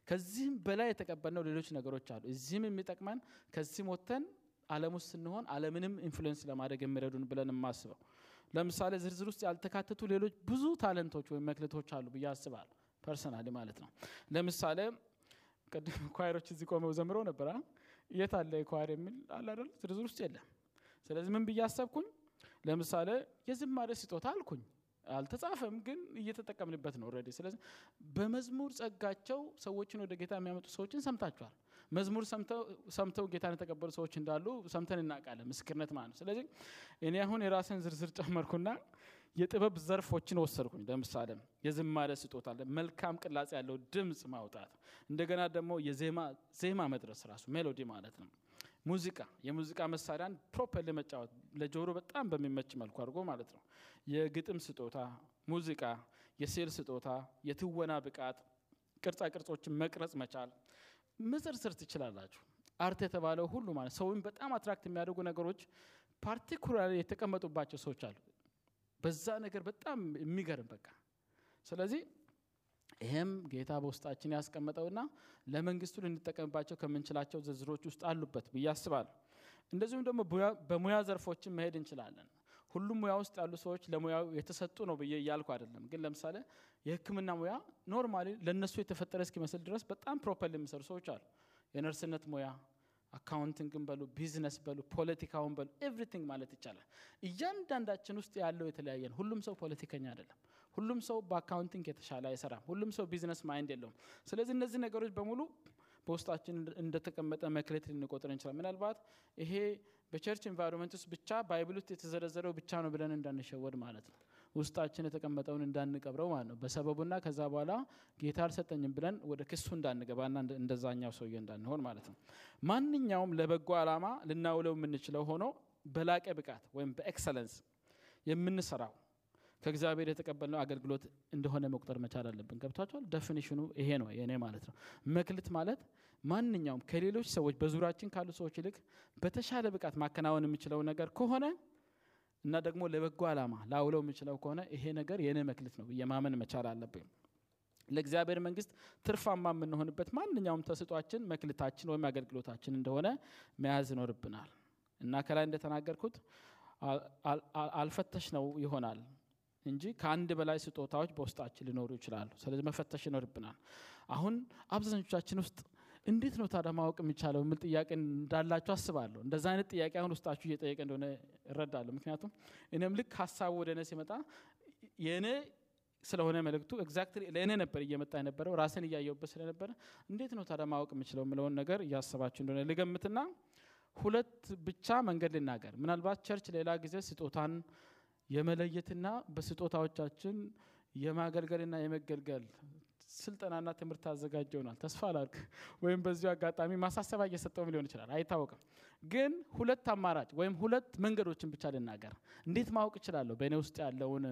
ከዚህም በላይ የተቀበልነው ሌሎች ነገሮች አሉ። እዚህም የሚጠቅመን ከዚህም ወጥተን ዓለም ውስጥ ስንሆን ዓለምንም influence ለማድረግ የሚረዱን ብለን የማስበው ለምሳሌ ዝርዝር ውስጥ ያልተካተቱ ሌሎች ብዙ talentኦች ወይም መክሊቶች አሉ ብዬ አስባለሁ። personally ማለት ነው። ለምሳሌ ቅድም <laughs> choirኦች እዚህ ቆመው ዘምረው ነበር። የት አለ choir የሚል አለ? ዝርዝር ውስጥ የለም። ስለዚህ ምን ብዬ አሰብኩኝ? ለምሳሌ የዝማሬ ስጦታ አልኩኝ። አልተጻፈም፣ ግን እየተጠቀምንበት ነው already። ስለዚህ በመዝሙር ጸጋቸው ሰዎችን ወደ ጌታ የሚያመጡ ሰዎችን ሰምታችኋል። መዝሙር ሰምተው ጌታን የተቀበሉ ሰዎች እንዳሉ ሰምተን እናውቃለን። ምስክርነት ማለት ነው። ስለዚህ እኔ አሁን የራሴን ዝርዝር ጨመርኩና የጥበብ ዘርፎችን ወሰድኩኝ። ለምሳሌ የዝማሬ ስጦታ መልካም ቅላጽ ያለው ድምፅ ማውጣት፣ እንደገና ደግሞ የዜማ ዜማ መድረስ ራሱ melody ማለት ነው። ሙዚቃ የሙዚቃ መሳሪያን properly መጫወት ለጆሮ በጣም በሚመች መልኩ አድርጎ ማለት ነው። የግጥም ስጦታ፣ ሙዚቃ፣ የስዕል ስጦታ፣ የትወና ብቃት፣ ቅርጻ ቅርጾችን መቅረጽ መቻል መዘርዘር ትችላላችሁ። art የተባለው ሁሉ ማለት ሰውን በጣም attract የሚያደርጉ ነገሮች particular የተቀመጡባቸው ሰዎች አሉ። በዛ ነገር በጣም የሚገርም በቃ ስለዚህ ይህም ጌታ በውስጣችን ያስቀመጠውና ለመንግስቱ ልንጠቀምባቸው ከምንችላቸው ዝርዝሮች ውስጥ አሉበት ብዬ አስባለሁ። እንደዚሁም ደግሞ በሙያ ዘርፎችን መሄድ እንችላለን። ሁሉም ሙያ ውስጥ ያሉ ሰዎች ለሙያው የተሰጡ ነው ብዬ እያልኩ አይደለም። ግን ለምሳሌ የሕክምና ሙያ normally ለእነሱ የተፈጠረ እስኪመስል ድረስ በጣም proper የሚሰሩ ሰዎች አሉ። የነርስነት ሙያ accounting ን በሉ ቢዝነስ በሉ ፖለቲካውን በሉ everything ማለት ይቻላል። እያንዳንዳችን ውስጥ ያለው የተለያየ ነው። ሁሉም ሰው ፖለቲከኛ አይደለም። ሁሉም ሰው በ accounting የተሻለ አይሰራም። ሁሉም ሰው business mind የለውም። ስለዚህ እነዚህ ነገሮች በሙሉ በውስጣችን እንደተቀመጠ መክሊት ልንቆጥር እንችላል። ምናልባት ይሄ በ church environment ውስጥ ብቻ Bible ውስጥ የተዘረዘረው ብቻ ነው ብለን እንዳንሸወድ ማለት ነው። ውስጣችን የተቀመጠውን እንዳንቀብረው ማለት ነው። በሰበቡ እና ከዛ በኋላ ጌታ አልሰጠኝም ብለን ወደ ክሱ እንዳንገባና እንደዛኛው ሰውዬ እንዳንሆን ማለት ነው። ማንኛውም ለበጎ ዓላማ ልናውለው የምንችለው ሆኖ በላቀ ብቃት ወይም በኤክሰለንስ የምንሰራው ከእግዚአብሔር የተቀበልነው አገልግሎት እንደሆነ መቁጠር መቻል አለብን። ገብቷቸዋል። ደፊኒሽኑ ይሄ ነው የእኔ ማለት ነው። መክሊት ማለት ማንኛውም ከሌሎች ሰዎች በዙሪያችን ካሉ ሰዎች ይልቅ በተሻለ ብቃት ማከናወን የምችለው ነገር ከሆነ እና ደግሞ ለበጎ ዓላማ ላውለው የምችለው ከሆነ ይሄ ነገር የእኔ መክሊት ነው ብዬ ማመን መቻል አለብኝ። ለእግዚአብሔር መንግስት ትርፋማ የምንሆንበት ማንኛውም ተስጧችን መክሊታችን ወይም አገልግሎታችን እንደሆነ መያዝ ይኖርብናል እና ከላይ እንደተናገርኩት አልፈተሽ ነው ይሆናል እንጂ ከአንድ በላይ ስጦታዎች በውስጣችን ሊኖሩ ይችላሉ። ስለዚህ መፈተሽ ይኖርብናል። አሁን አብዛኞቻችን ውስጥ እንዴት ነው ታዲያ ማወቅ የሚቻለው የሚል ጥያቄ እንዳላችሁ አስባለሁ። እንደዛ አይነት ጥያቄ አሁን ውስጣችሁ እየጠየቀ እንደሆነ እረዳለሁ። ምክንያቱም እኔም ልክ ሀሳቡ ወደ እኔ ሲመጣ የእኔ ስለሆነ መልእክቱ exactly ለእኔ ነበር እየመጣ የነበረው ራሴን እያየሁበት ስለነበረ እንዴት ነው ታዲያ ማወቅ የምችለው የምለውን ነገር እያሰባችሁ እንደሆነ ልገምትና ሁለት ብቻ መንገድ ልናገር። ምናልባት church ሌላ ጊዜ ስጦታን የመለየትና በስጦታዎቻችን የማገልገልና የመገልገል ስልጠናና ትምህርት ያዘጋጅ ይሆናል። ተስፋ አላርግ ወይም በዚሁ አጋጣሚ ማሳሰቢያ እየሰጠውም ሊሆን ይችላል፣ አይታወቅም። ግን ሁለት አማራጭ ወይም ሁለት መንገዶችን ብቻ ልናገር። እንዴት ማወቅ እችላለሁ በእኔ ውስጥ ያለውን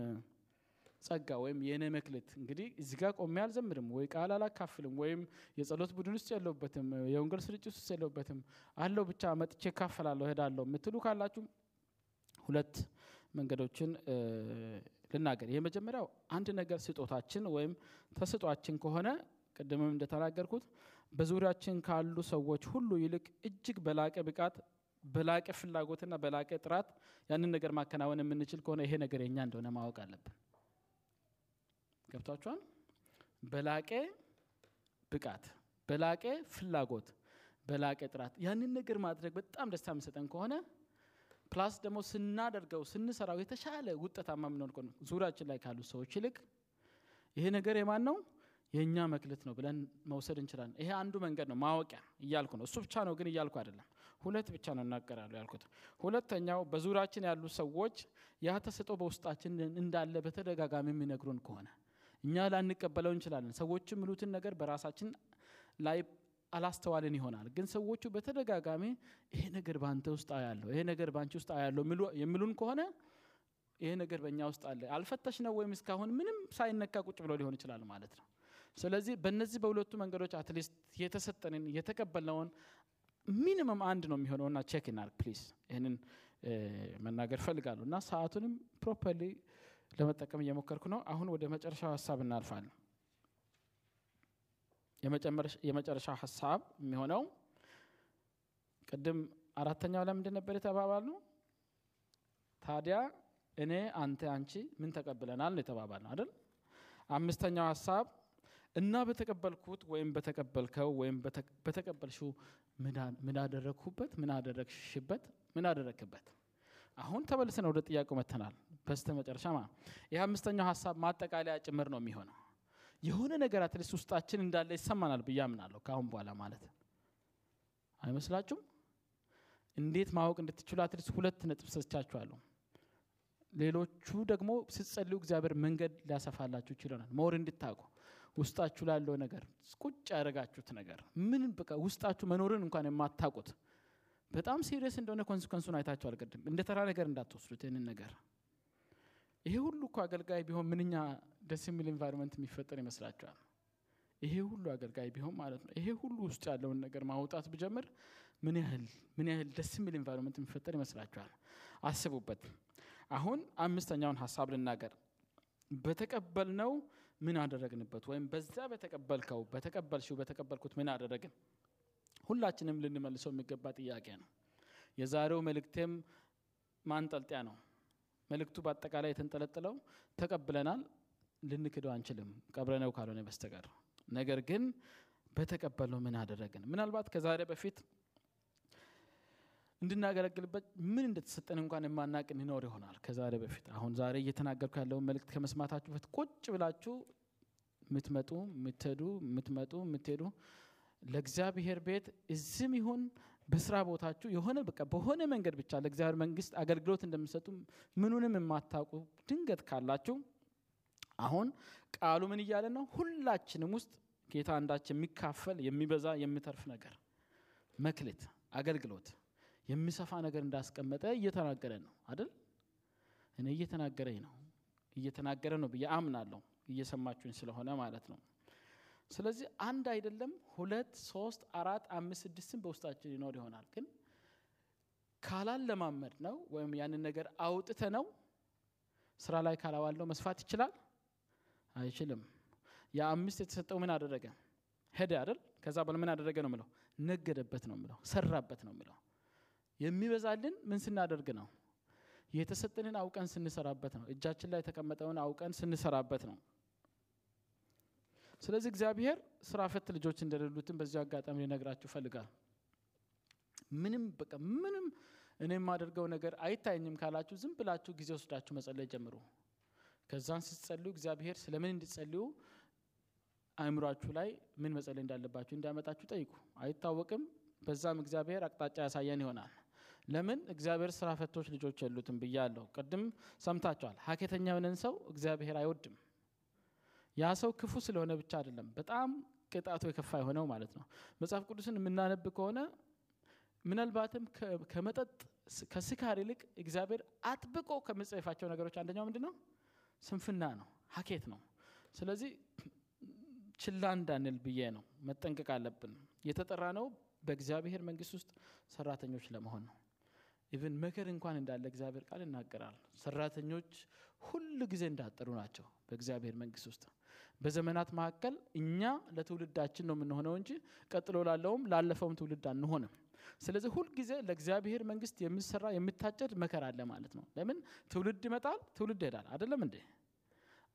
ጸጋ ወይም የእኔ መክሊት? እንግዲህ እዚህ ጋር ቆሜ አልዘምርም ወይ ቃል አላካፍልም ወይም የጸሎት ቡድን ውስጥ የለውበትም የወንጌል ስርጭት ውስጥ የለውበትም አለው ብቻ መጥቼ እካፈላለሁ እሄዳለሁ የምትሉ ካላችሁ ሁለት መንገዶችን ልናገር። የመጀመሪያው አንድ ነገር ስጦታችን ወይም ተስጧችን ከሆነ ቅድምም እንደተናገርኩት በዙሪያችን ካሉ ሰዎች ሁሉ ይልቅ እጅግ በላቀ ብቃት፣ በላቀ ፍላጎትና በላቀ ጥራት ያንን ነገር ማከናወን የምንችል ከሆነ ይሄ ነገር የኛ እንደሆነ ማወቅ አለብን። ገብቷችኋል? በላቀ ብቃት፣ በላቀ ፍላጎት፣ በላቀ ጥራት ያንን ነገር ማድረግ በጣም ደስታ የሚሰጠን ከሆነ ፕላስ ደግሞ ስናደርገው ስንሰራው የተሻለ ውጤታማ የምንሆን ዙሪያችን ላይ ካሉ ሰዎች ይልቅ ይሄ ነገር የማን ነው የእኛ መክሊት ነው ብለን መውሰድ እንችላለን። ይሄ አንዱ መንገድ ነው ማወቂያ እያልኩ ነው። እሱ ብቻ ነው ግን እያልኩ አይደለም። ሁለት ብቻ ነው እናገራለሁ ያልኩት። ሁለተኛው በዙሪያችን ያሉ ሰዎች ያ ተሰጥኦ በውስጣችን እንዳለ በተደጋጋሚ የሚነግሩን ከሆነ እኛ ላንቀበለው እንችላለን። ሰዎች የሚሉትን ነገር በራሳችን ላይ አላስተዋልን ይሆናል። ግን ሰዎቹ በተደጋጋሚ ይሄ ነገር በአንተ ውስጥ አያለሁ፣ ይሄ ነገር በአንቺ ውስጥ አያለሁ የሚሉን ከሆነ ይሄ ነገር በእኛ ውስጥ አለ። አልፈተሽ ነው ወይም እስካሁን ምንም ሳይነካ ቁጭ ብሎ ሊሆን ይችላል ማለት ነው። ስለዚህ በእነዚህ በሁለቱ መንገዶች at least የተሰጠንን የተቀበልነውን minimum አንድ ነው የሚሆነውና check እናርግ please። ይህንን መናገር ፈልጋለሁ እና ሰዓቱንም properly ለመጠቀም እየሞከርኩ ነው። አሁን ወደ መጨረሻው ሀሳብ እናልፋለን። የመጨረሻ ሀሳብ የሚሆነው ቅድም አራተኛው ላይ ምንድን ነበር የተባባል ነው? ታዲያ እኔ፣ አንተ፣ አንቺ ምን ተቀብለናል የተባባል ነው አይደል? አምስተኛው ሀሳብ እና በተቀበልኩት ወይም በተቀበልከው ወይም በተቀበልሽው ምን አደረግኩበት፣ ምን አደረግሽበት፣ ምን አደረግክበት። አሁን ተመልሰን ወደ ጥያቄው መጥተናል። በስተ መጨረሻ ይህ አምስተኛው ሀሳብ ማጠቃለያ ጭምር ነው የሚሆነው የሆነ ነገር at least ውስጣችን እንዳለ ይሰማናል ብዬ አምናለሁ። ከአሁን በኋላ ማለት አይመስላችሁም? እንዴት ማወቅ እንድትችሉ at least ሁለት ነጥብ ሰጥቻችኋለሁ። ሌሎቹ ደግሞ ስትጸልዩ እግዚአብሔር መንገድ ሊያሰፋላችሁ ይችላል። መወር እንድታውቁ ውስጣችሁ ላለው ነገር ቁጭ ያደረጋችሁት ነገር ምን በቃ ውስጣችሁ መኖርን እንኳን የማታውቁት በጣም serious እንደሆነ consequence ኡን አይታችኋል። ቅድም እንደ ተራ ነገር እንዳትወስዱት ይህንን ነገር ይሄ ሁሉ እኮ አገልጋይ ቢሆን ምንኛ ደስ የሚል environment የሚፈጠር ይመስላችኋል? ይሄ ሁሉ አገልጋይ ቢሆን ማለት ነው። ይሄ ሁሉ ውስጥ ያለውን ነገር ማውጣት ብጀምር ምን ያህል ምን ያህል ደስ የሚል environment የሚፈጠር ይመስላችኋል? አስቡበት። አሁን አምስተኛውን ሀሳብ ልናገር። በተቀበልነው ምን አደረግንበት? ወይም በዛ በተቀበልከው በተቀበልሽው በተቀበልኩት ምን አደረግን? ሁላችንም ልንመልሰው የሚገባ ጥያቄ ነው። የዛሬው መልእክቴም ማንጠልጢያ ነው። መልእክቱ በአጠቃላይ የተንጠለጠለው ተቀብለናል፣ ልንክደው አንችልም ቀብረነው ካልሆነ በስተቀር። ነገር ግን በተቀበልነው ምን አደረግን? ምናልባት ከዛሬ በፊት እንድናገለግልበት ምን እንደተሰጠን እንኳን የማናቅ እንኖር ይሆናል። ከዛሬ በፊት አሁን ዛሬ እየተናገርኩ ያለውን መልእክት ከመስማታችሁ በፊት ቁጭ ብላችሁ የምትመጡ የምትሄዱ የምትመጡ የምትሄዱ ለእግዚአብሔር ቤት እዚህም ይሁን በስራ ቦታችሁ የሆነ በቃ በሆነ መንገድ ብቻ ለእግዚአብሔር መንግስት አገልግሎት እንደምሰጡ ምኑንም የማታውቁ ድንገት ካላችሁ አሁን ቃሉ ምን እያለ ነው? ሁላችንም ውስጥ ጌታ አንዳች የሚካፈል የሚበዛ የሚተርፍ ነገር መክሊት፣ አገልግሎት የሚሰፋ ነገር እንዳስቀመጠ እየተናገረ ነው አይደል? እኔ እየተናገረኝ ነው። እየተናገረ ነው ብዬ አምናለሁ እየሰማችሁኝ ስለሆነ ማለት ነው ስለዚህ አንድ አይደለም ሁለት ሶስት አራት አምስት ስድስትም በውስጣችን ሊኖር ይሆናል ግን ካላለማመድ ነው ወይም ያንን ነገር አውጥተ ነው ስራ ላይ ካላዋለው መስፋት ይችላል አይችልም። የአምስት የተሰጠው ምን አደረገ? ሄደ አይደል? ከዛ በኋላ ምን አደረገ ነው ምለው ነገደበት ነው ምለው ሰራበት ነው ምለው የሚበዛልን ምን ስናደርግ ነው? የተሰጠንን አውቀን ስንሰራበት ነው። እጃችን ላይ የተቀመጠውን አውቀን ስንሰራበት ነው። ስለዚህ እግዚአብሔር ስራ ፈት ልጆች እንደሌሉትን በዚሁ አጋጣሚ ሊነግራችሁ ፈልጋል ምንም በቃ ምንም እኔ የማደርገው ነገር አይታየኝም ካላችሁ ዝም ብላችሁ ጊዜ ወስዳችሁ መጸለይ ጀምሩ ከዛን ስትጸልዩ እግዚአብሔር ስለምን እንድትጸልዩ አእምሯችሁ ላይ ምን መጸለይ እንዳለባችሁ እንዲያመጣችሁ ጠይቁ። አይታወቅም። በዛም እግዚአብሔር አቅጣጫ ያሳየን ይሆናል። ለምን? እግዚአብሔር ስራ ፈቶች ልጆች የሉትም ብያለሁ። ቅድም ሰምታችኋል። ሀኬተኛ የሆነን ሰው እግዚአብሔር አይወድም። ያ ሰው ክፉ ስለሆነ ብቻ አይደለም በጣም ቅጣቱ የከፋ የሆነው ማለት ነው። መጽሐፍ ቅዱስን የምናነብ ከሆነ ምናልባትም ከመጠጥ ከስካር ይልቅ እግዚአብሔር አጥብቆ ከመጸየፋቸው ነገሮች አንደኛው ምንድን ነው ስንፍና ነው ሀኬት ነው። ስለዚህ ችላ እንዳንል ብዬ ነው መጠንቀቅ አለብን። የተጠራነው በእግዚአብሔር መንግስት ውስጥ ሰራተኞች ለመሆን ነው። even መከር እንኳን እንዳለ እግዚአብሔር ቃል ይናገራል። ሰራተኞች ሁሉ ጊዜ እንዳጠሩ ናቸው በእግዚአብሔር መንግስት ውስጥ። በዘመናት መካከል እኛ ለትውልዳችን ነው የምንሆነው እንጂ ቀጥሎ ላለውም ላለፈውም ትውልድ አንሆንም ስለዚህ ሁልጊዜ ለእግዚአብሔር መንግስት የሚሰራ የሚታጨድ መከር አለ ማለት ነው። ለምን? ትውልድ ይመጣል ትውልድ ይሄዳል። አይደለም እንዴ?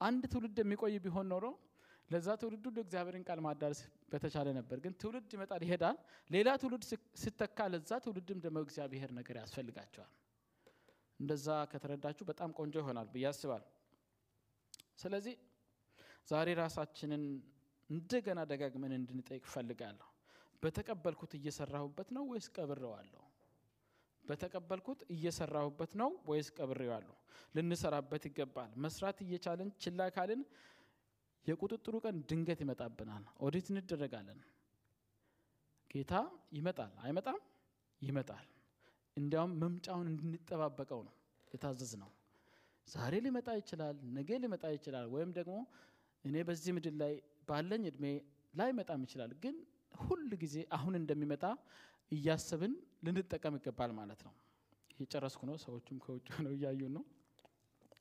አንድ ትውልድ የሚቆይ ቢሆን ኖሮ ለዛ ትውልድ ሁሉ እግዚአብሔርን ቃል ማዳረስ በተቻለ ነበር። ግን ትውልድ ይመጣል ይሄዳል። ሌላ ትውልድ ሲተካ ለዛ ትውልድም ደግሞ እግዚአብሔር ነገር ያስፈልጋቸዋል። እንደዛ ከተረዳችሁ በጣም ቆንጆ ይሆናል ብዬ አስባል ስለዚህ ዛሬ ራሳችንን እንደገና ደጋግመን እንድንጠይቅ ፈልጋለሁ በተቀበልኩት እየሰራሁበት ነው ወይስ ቀብሬዋለሁ? በተቀበልኩት እየሰራሁበት ነው ወይስ ቀብሬዋለሁ? ልንሰራበት ይገባል። መስራት እየቻለን ችላ ካልን የቁጥጥሩ ቀን ድንገት ይመጣብናል። ኦዲት እንደረጋለን። ጌታ ይመጣል። አይመጣም? ይመጣል። እንዲያውም መምጫውን እንድንጠባበቀው ነው የታዘዝ ነው ዛሬ ሊመጣ ይችላል ነገ ሊመጣ ይችላል ወይም ደግሞ እኔ በዚህ ምድር ላይ ባለኝ እድሜ ላይመጣም ይችላል። ግን ሁል ጊዜ አሁን እንደሚመጣ እያሰብን ልንጠቀም ይገባል ማለት ነው። የጨረስኩ ነው ሰዎቹም ከውጭ ሆነው እያዩን ነው።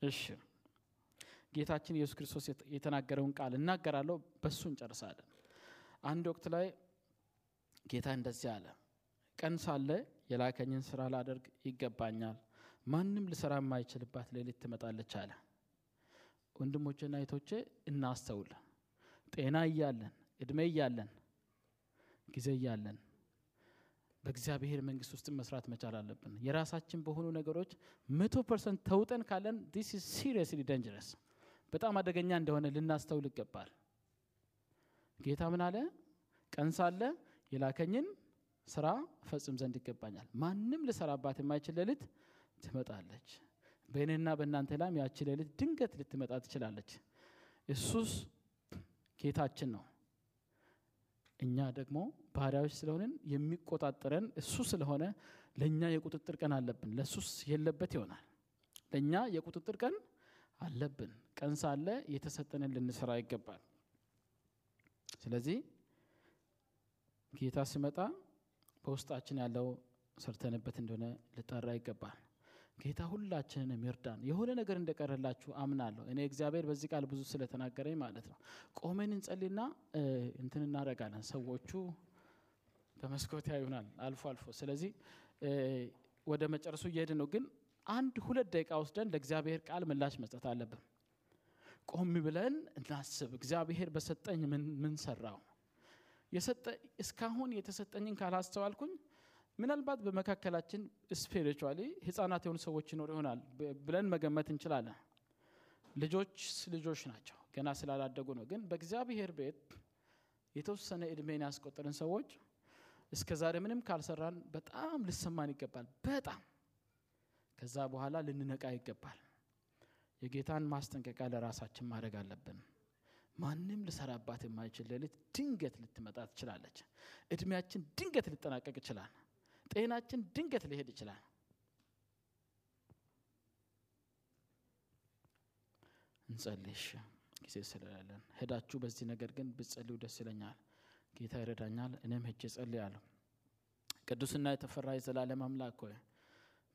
እሺ። ጌታችን ኢየሱስ ክርስቶስ የተናገረውን ቃል እናገራለሁ በሱ እንጨርሳለን። አንድ ወቅት ላይ ጌታ እንደዚህ አለ ቀን ሳለ የላከኝን ስራ ላደርግ ይገባኛል ማንም ሊሰራ የማይችልባት ሌሊት ትመጣለች አለ። ወንድሞቼና እህቶቼ እናስተውል። ጤና እያለን እድሜ እያለን ጊዜ እያለን በእግዚአብሔር መንግስት ውስጥ መስራት መቻል አለብን። የራሳችን በሆኑ ነገሮች መቶ percent ተውጠን ካለን this seriously dangerous በጣም አደገኛ እንደሆነ ልናስተውል ይገባል። ጌታ ምን አለ? ቀን ሳለ የላከኝን ስራ ፈጽም ዘንድ ይገባኛል። ማንም ልሰራባት የማይችል ሌሊት ትመጣለች። በእኔና በእናንተ ላም ያቺ ሌሊት ድንገት ልትመጣ ትችላለች። እሱስ ጌታችን ነው እኛ ደግሞ ባህሪያዎች ስለሆንን የሚቆጣጠረን እሱ ስለሆነ ለእኛ የቁጥጥር ቀን አለብን። ለእሱስ የለበት ይሆናል። ለእኛ የቁጥጥር ቀን አለብን። ቀን ሳለ የተሰጠንን ልንሰራ ይገባል። ስለዚህ ጌታ ሲመጣ በውስጣችን ያለው ሰርተንበት እንደሆነ ልጠራ ይገባል ጌታ ሁላችንን የሚርዳን የሆነ ነገር እንደቀረላችሁ አምናለሁ። እኔ እግዚአብሔር በዚህ ቃል ብዙ ስለተናገረኝ ማለት ነው። ቆመን እንጸልና እንትን እናደረጋለን ሰዎቹ በመስኮት ያዩናል። አልፎ አልፎ። ስለዚህ ወደ መጨረሱ እየሄድ ነው። ግን አንድ ሁለት ደቂቃ ወስደን ለእግዚአብሔር ቃል ምላሽ መስጠት አለብን። ቆም ብለን እናስብ። እግዚአብሔር በሰጠኝ ምን ሰራው? እስካሁን የተሰጠኝን ካላስተዋልኩኝ ምናልባት በመካከላችን spiritually ህጻናት የሆኑ ሰዎች ይኖሩ ይሆናል ብለን መገመት እንችላለን። ልጆች ልጆች ናቸው ገና ስላላደጉ ነው። ግን በእግዚአብሔር ቤት የተወሰነ እድሜን ያስቆጠርን ሰዎች እስከ ዛሬ ምንም ካልሰራን በጣም ልሰማን ይገባል በጣም። ከዛ በኋላ ልንነቃ ይገባል። የጌታን ማስጠንቀቂያ ለራሳችን ማድረግ አለብን። ማንም ልሰራባት የማይችል ሌሊት ድንገት ልትመጣ ትችላለች። እድሜያችን ድንገት ሊጠናቀቅ ይችላል ጤናችን ድንገት ሊሄድ ይችላል እንጸልሽ ጊዜ ስለሌለን ሄዳችሁ በዚህ ነገር ግን ብትጸልዩ ደስ ይለኛል። ጌታ ይረዳኛል። እኔም ሄጄ ጸልያለሁ። ቅዱስና የተፈራ የዘላለም አምላክ ሆይ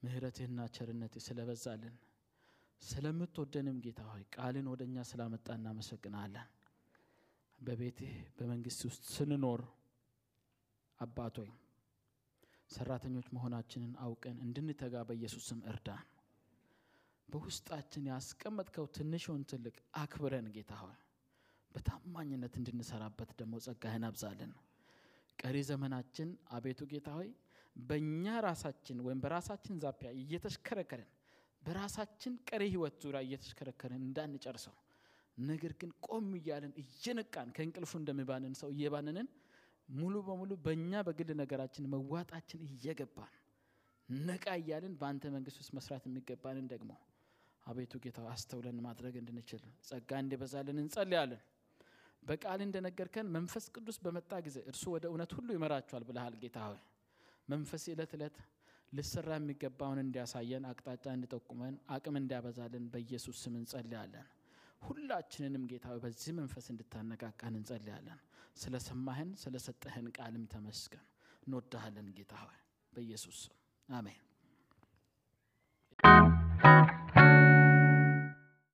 ምሕረትህና ቸርነትህ ስለበዛልን ስለምትወደንም ጌታ ሆይ ቃልን ወደ እኛ ስላመጣ እናመሰግናለን። በቤትህ በመንግስት ውስጥ ስንኖር አባት ሆይ ሰራተኞች መሆናችንን አውቀን እንድንተጋ በኢየሱስ ስም እርዳን። በውስጣችን ያስቀመጥከው ትንሹን ትልቅ አክብረን ጌታ ሆይ በታማኝነት እንድንሰራበት ደግሞ ጸጋህን አብዛልን። ቀሪ ዘመናችን አቤቱ ጌታ ሆይ በእኛ ራሳችን ወይም በራሳችን ዛፒያ እየተሽከረከርን በራሳችን ቀሪ ህይወት ዙሪያ እየተሽከረከርን እንዳንጨርሰው ነገር ግን ቆም እያለን እየነቃን ከእንቅልፉ እንደሚባንን ሰው እየባንንን ሙሉ በሙሉ በእኛ በግል ነገራችን መዋጣችን እየገባን ነቃ እያልን በአንተ መንግስት ውስጥ መስራት የሚገባንን ደግሞ አቤቱ ጌታ አስተውለን ማድረግ እንድንችል ጸጋ እንዲበዛልን እንጸልያለን። በቃል እንደነገርከን መንፈስ ቅዱስ በመጣ ጊዜ እርሱ ወደ እውነት ሁሉ ይመራችኋል ብለሃል ጌታ ሆይ መንፈስ ዕለት ዕለት ልሰራ የሚገባውን እንዲያሳየን አቅጣጫ እንዲጠቁመን አቅም እንዲያበዛልን በኢየሱስ ስም እንጸልያለን። ሁላችንንም ጌታ በዚህ መንፈስ እንድታነቃቃን እንጸልያለን። ስለ ሰማህን ስለ ሰጠህን ቃልም ተመስገን። እንወዳሃለን ጌታ ሆይ በኢየሱስ ስም አሜን።